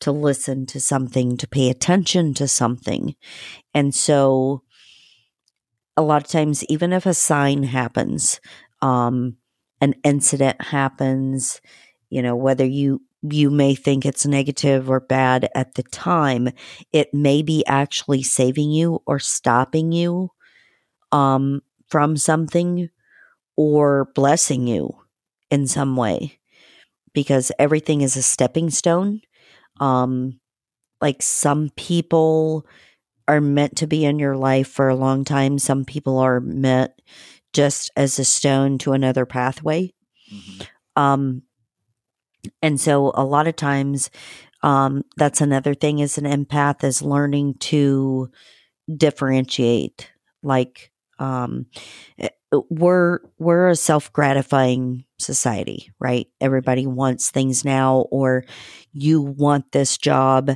to listen to something, to pay attention to something. And so a lot of times, even if a sign happens, um, an incident happens, you know, whether you you may think it's negative or bad at the time, it may be actually saving you or stopping you um, from something or blessing you in some way because everything is a stepping stone. Um, like some people are meant to be in your life for a long time, some people are meant just as a stone to another pathway. hmm Um, and so a lot of times, um, that's another thing as an empath is learning to differentiate. Like, um, eh, we're we're a self gratifying society, right? Everybody wants things now, or you want this job,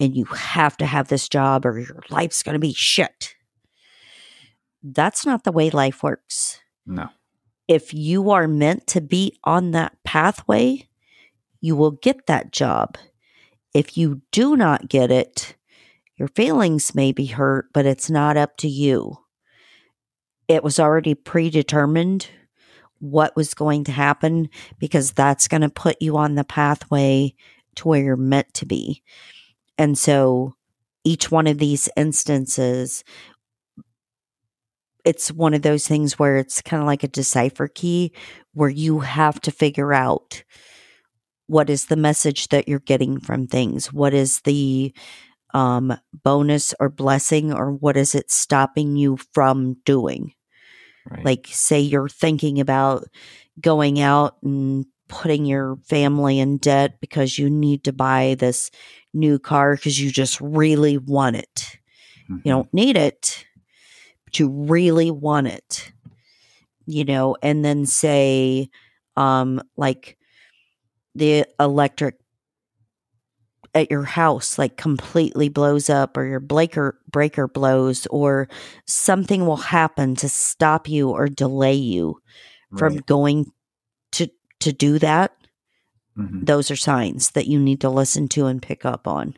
and you have to have this job, or your life's going to be shit. That's not the way life works No. if you are meant to be on that pathway, you will get that job. If you do not get it, your feelings may be hurt, but it's not up to you. It was already predetermined what was going to happen because that's going to put you on the pathway to where you're meant to be. And so each one of these instances, it's one of those things where it's kind of like a decipher key where you have to figure out what is the message that you're getting from things what is the um, bonus or blessing or what is it stopping you from doing Right. like say you're thinking about going out and putting your family in debt because you need to buy this new car because you just really want it Mhm. you don't need it but you really want it you know and then say um like the electric at your house like completely blows up or your breaker breaker blows or something will happen to stop you or delay you from going to to do that Mhm. those are signs that you need to listen to and pick up on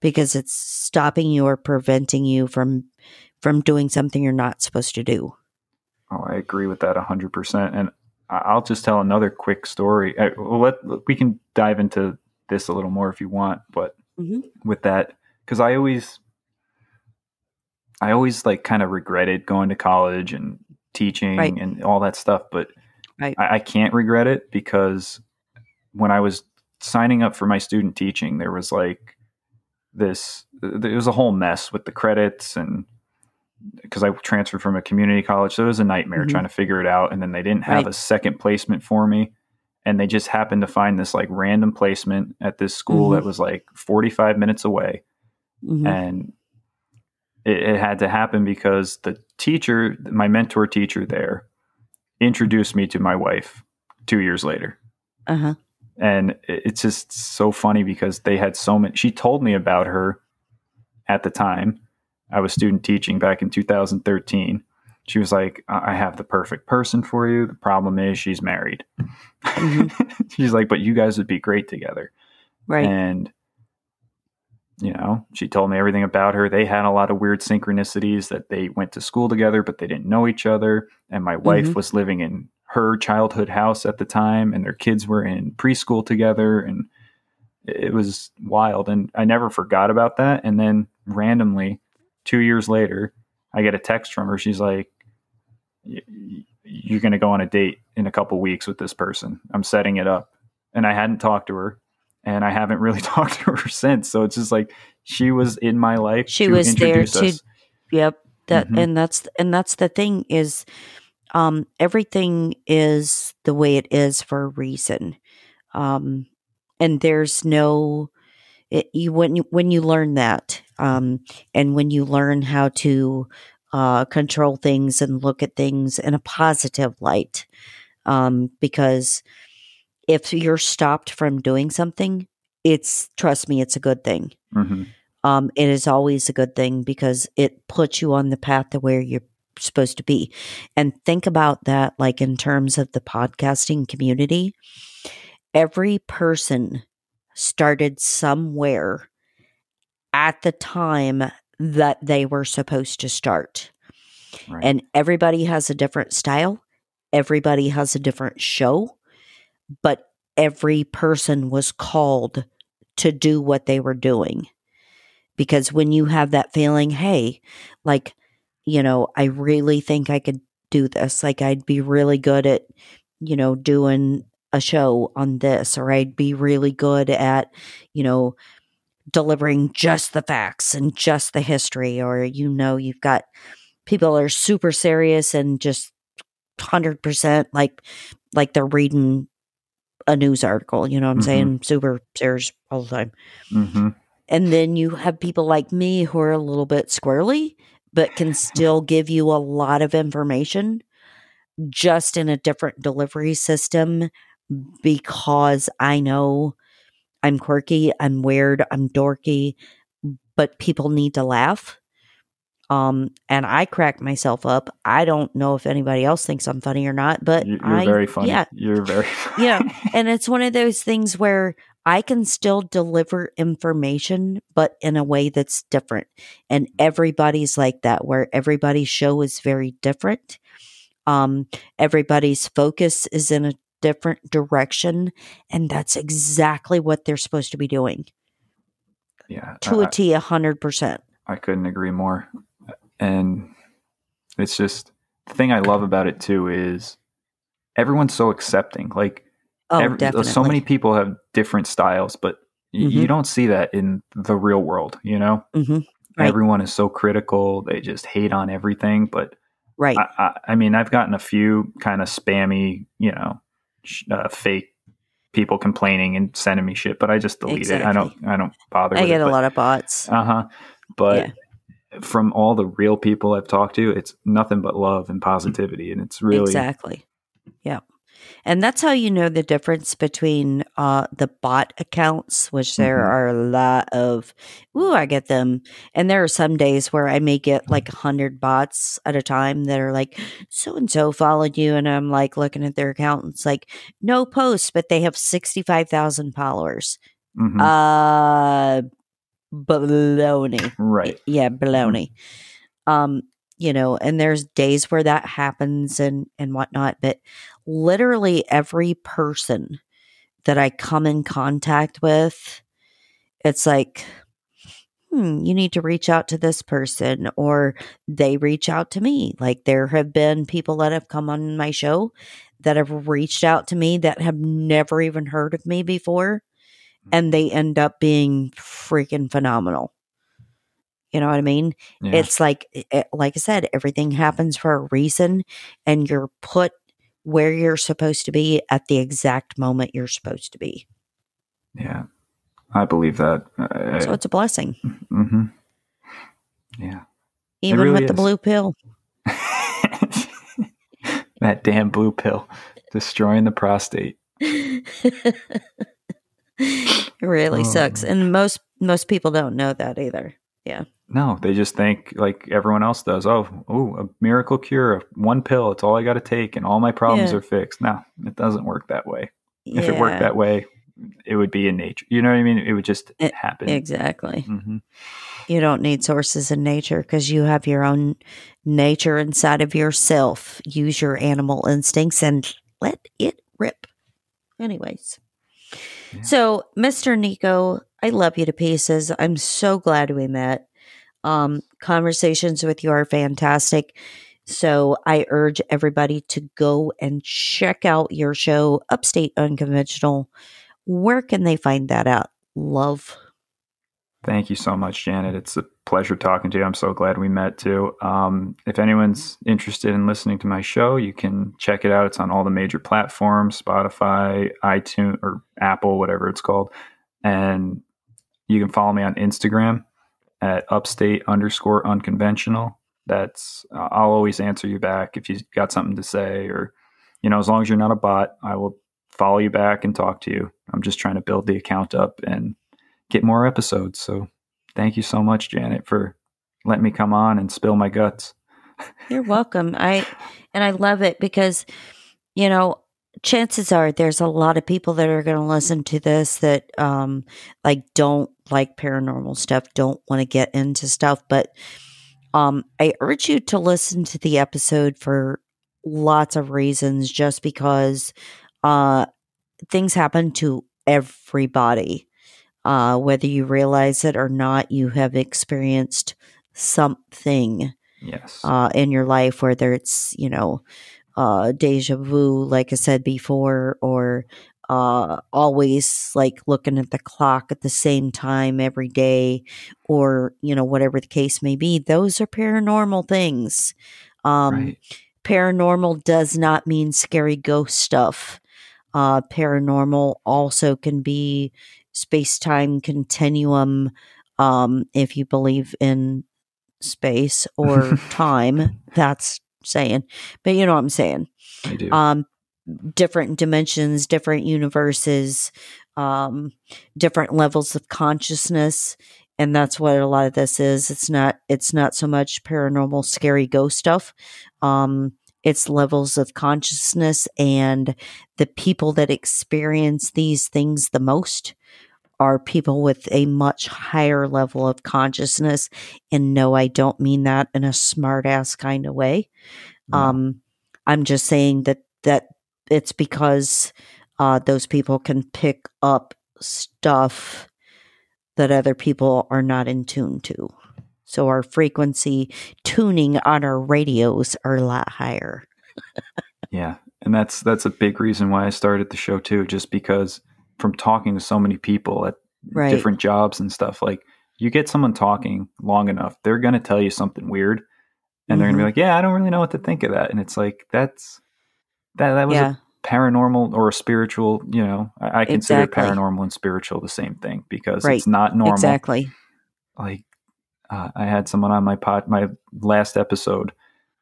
because it's stopping you or preventing you from from doing something you're not supposed to do Oh, I agree with that 100%. And I'll just tell another quick story. I, well, let, we can dive into this a little more if you want, but Mhm. with that, because I always, I always like kind of regretted going to college and teaching Right. and all that stuff. But Right. I, I can't regret it because when I was signing up for my student teaching, there was like this, there was a whole mess with the credits and because I transferred from a community college. So it was a nightmare Mhm. trying to figure it out. And then they didn't have Right. a second placement for me. And they just happened to find this like random placement at this school Mhm. that was like 45 minutes away. Mhm. And it, it had to happen because the teacher, my mentor teacher there, introduced me to my wife two years later. Uh-huh. And it- it's just so funny because they had so many. She told me about her at the time. I was student teaching back in 2013. She was like, I have the perfect person for you. The problem is she's married. she's like, but you guys would be great together. Right. And, you know, she told me everything about her. They had a lot of weird synchronicities that they went to school together, but they didn't know each other. And my wife Mhm. was living in her childhood house at the time, and their kids were in preschool together. And it was wild. And I never forgot about that. And then randomly, two years later, I get a text from her. She's like, "Y- y- You're going to go on a date in a couple weeks with this person. I'm setting it up. And I hadn't talked to her and I haven't really talked to her since. So it's just like she was in my life. She was there to- us. Yep. That Mhm. and that's and that's the thing is um everything is the way it is for a reason. Um and there's no it, you when you when you learn that um and when you learn how to uh control things and look at things in a positive light um because if you're stopped from doing something it's trust me it's a good thing Mhm. um, it is always a good thing because it puts you on the path to where you're supposed to be. And think about that, like in terms of the podcasting community. Every person started somewhere at the time that they were supposed to start. Right. And everybody has a different style, everybody has a different show, but every person was called to do what they were doing. Because when you have that feeling, hey, like, you know, I really think I could do this, like, I'd be really good at, you know, doing a show on this, or I'd be really good at, you know, delivering just the facts and just the history, or, you know, you've got people are super serious and just 100% like like they're reading a news article you know what i'm Mhm. saying? Super serious all the time. Hmm and then you have people like me who are a little bit squirrely but can still give you a lot of information just in a different delivery system because i know i'm quirky i'm weird i'm dorky but people need to laugh um and i crack myself up i don't know if anybody else thinks i'm funny or not but You- You're I, very funny. yeah You're very funny. Yeah. and it's one of those things where I can still deliver information, but in a way that's different. And everybody's like that, where everybody's show is very different. Um, everybody's focus is in a different direction. And that's exactly what they're supposed to be doing yeah. to I- a T, a hundred percent. I couldn't agree more. And it's just the thing I love about it too is everyone's so accepting. Like Oh, every- definitely. so many people have different styles, but y- you don't see that in the real world, you know? Mhm. Right. Everyone is so critical. They just hate on everything. But right. I, I, I mean, I've gotten a few kind of spammy, you know, uh, fake people complaining and sending me shit, but I just delete it. I don't, I don't bother. I get it, a but- lot of bots. uh huh. But from all the real people I've talked to, it's nothing but love and positivity, and it's really Exactly. Yeah. And that's how you know the difference between uh, the bot accounts, which there Mhm. are a lot of. Ooh, I get them. And there are some days where I may get like a hundred bots at a time that are like, so and so followed you. And I'm like looking at their account. And it's like, no posts, but they have 65,000 followers. Mhm. Uh, baloney right. yeah baloney um you know and there's days where that happens and and whatnot but literally every person that i come in contact with it's like hmm you need to reach out to this person or they reach out to me like there have been people that have come on my show that have reached out to me that have never even heard of me before and they mm. end up being freaking phenomenal. You know what I mean? Yeah. It's like it, like I said, everything happens for a reason and you're put where you're supposed to be at the exact moment you're supposed to be. yeah. I believe that. I, So it's a blessing. hmm Yeah. Even really with the blue pill. that damn blue pill destroying the prostate. it really Oh. sucks. And most most people don't know that either. No, they just think like everyone else does. Oh, oh, a miracle cure, one pill. It's all I got to take, and all my problems Yeah. are fixed. No, it doesn't work that way. If it worked that way, it would be in nature. You know what I mean? It would just It- happen. Exactly. hmm You don't need sources in nature because you have your own nature inside of yourself. Use your animal instincts and let it rip. Anyways. Yeah. So, Mr. Nico, I love you to pieces. I'm so glad we met. Um, conversations with you are fantastic. So, I urge everybody to go and check out your show, Upstate Unconventional. Where can they find that out? Love. Thank you so much, Janet. It's a pleasure talking to you. I'm so glad we met too. Um, if anyone's interested in listening to my show, you can check it out. It's on all the major platforms Spotify, iTunes, or Apple, whatever it's called. And you can follow me on Instagram at upstate underscore unconventional. That's, uh, I'll always answer you back if you've got something to say, or, you know, as long as you're not a bot, I will follow you back and talk to you. I'm just trying to build the account up and get more episodes. So thank you so much, Janet, for letting me come on and spill my guts. You're welcome. I and I love it because you know, chances are there's a lot of people that are going to listen to this that um like don't like paranormal stuff, don't want to get into stuff, but um I urge you to listen to the episode for lots of reasons just because uh things happen to everybody. Uh whether you realize it or not, you have experienced something Yes. uh, in your life, whether it's, you know, uh, deja vu, like I said before, or uh, always like looking at the clock at the same time every day, or, you know, whatever the case may be. Those are paranormal things. Um, right. Paranormal does not mean scary ghost stuff. Uh, paranormal also can be space time continuum. Um, if you believe in space or time, that's saying, but you know what I'm saying. I do. Um, different dimensions, different universes, um, different levels of consciousness. And that's what a lot of this is. It's not, it's not so much paranormal, scary ghost stuff. Um, it's levels of consciousness and the people that experience these things the most are people with a much higher level of consciousness. And no, I don't mean that in a smart ass kind of way. Um, I'm just saying that that it's because uh, those people can pick up stuff that other people are not in tune to. So our frequency tuning on our radios are a lot higher. yeah. And that's that's a big reason why I started the show too, just because from talking to so many people at Right. different jobs and stuff, like you get someone talking long enough, they're gonna tell you something weird. And they're gonna be Mhm. like, Yeah, I don't really know what to think of that. And it's like that's that that was yeah, a paranormal or a spiritual, you know, I, I consider Exactly. paranormal and spiritual the same thing because Right. it's not normal. exactly. like uh, I had someone on my pod, my last episode,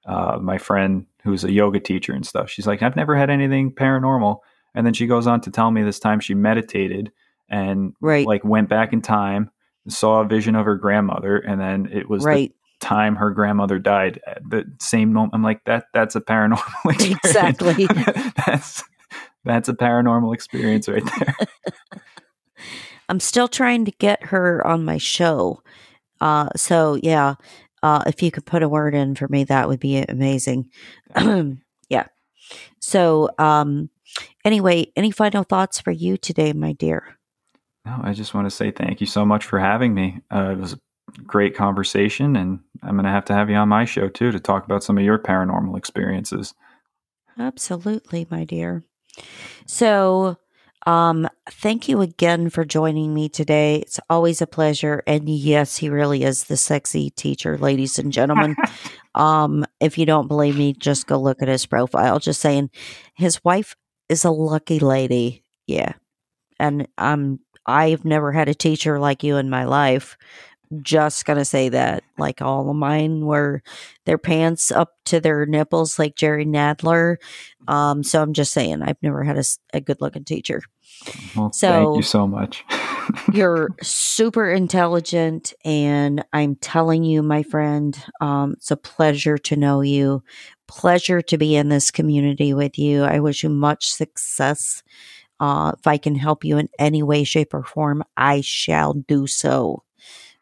uh, my friend who's a yoga teacher and stuff. She's like, I've never had anything paranormal. And then she goes on to tell me this time she meditated and Right. like went back in time, saw a vision of her grandmother, and then it was right. the time her grandmother died at the same moment. I'm like, that that's a paranormal experience. Exactly. that's that's a paranormal experience right there. I'm still trying to get her on my show. Uh, so yeah, uh, if you could put a word in for me, that would be amazing. yeah. So, um, anyway, any final thoughts for you today, my dear? No, I just want to say thank you so much for having me. Uh, it was a great conversation, and I'm going to have to have you on my show too to talk about some of your paranormal experiences. Absolutely, my dear. So, um, thank you again for joining me today. It's always a pleasure. And yes, he really is the sexy teacher, ladies and gentlemen. um, if you don't believe me, just go look at his profile. Just saying, his wife is a lucky lady. Yeah, and um, I've never had a teacher like you in my life. Just gonna say that like all of mine were their pants up to their nipples like jerry nadler. Um so i'm just saying i've never had a, a good looking teacher. Well, so thank you so much. you're super intelligent and i'm telling you my friend um it's a pleasure to know you pleasure to be in this community with you i wish you much success uh, if I can help you in any way, shape, or form, I shall do so.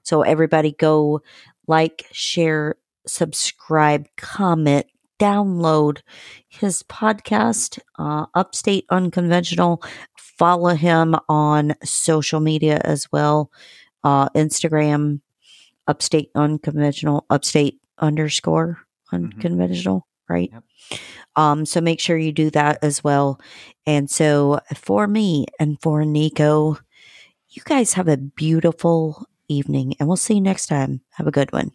So everybody go like, share, subscribe, comment, download his podcast, uh, Upstate Unconventional. Follow him on social media as well uh, Instagram, Upstate Unconventional, Upstate underscore unconventional, mm-hmm. Right? Yep. Um, so make sure you do that as well. And so for me and for Nico, you guys have a beautiful evening, and we'll see you next time. Have a good one.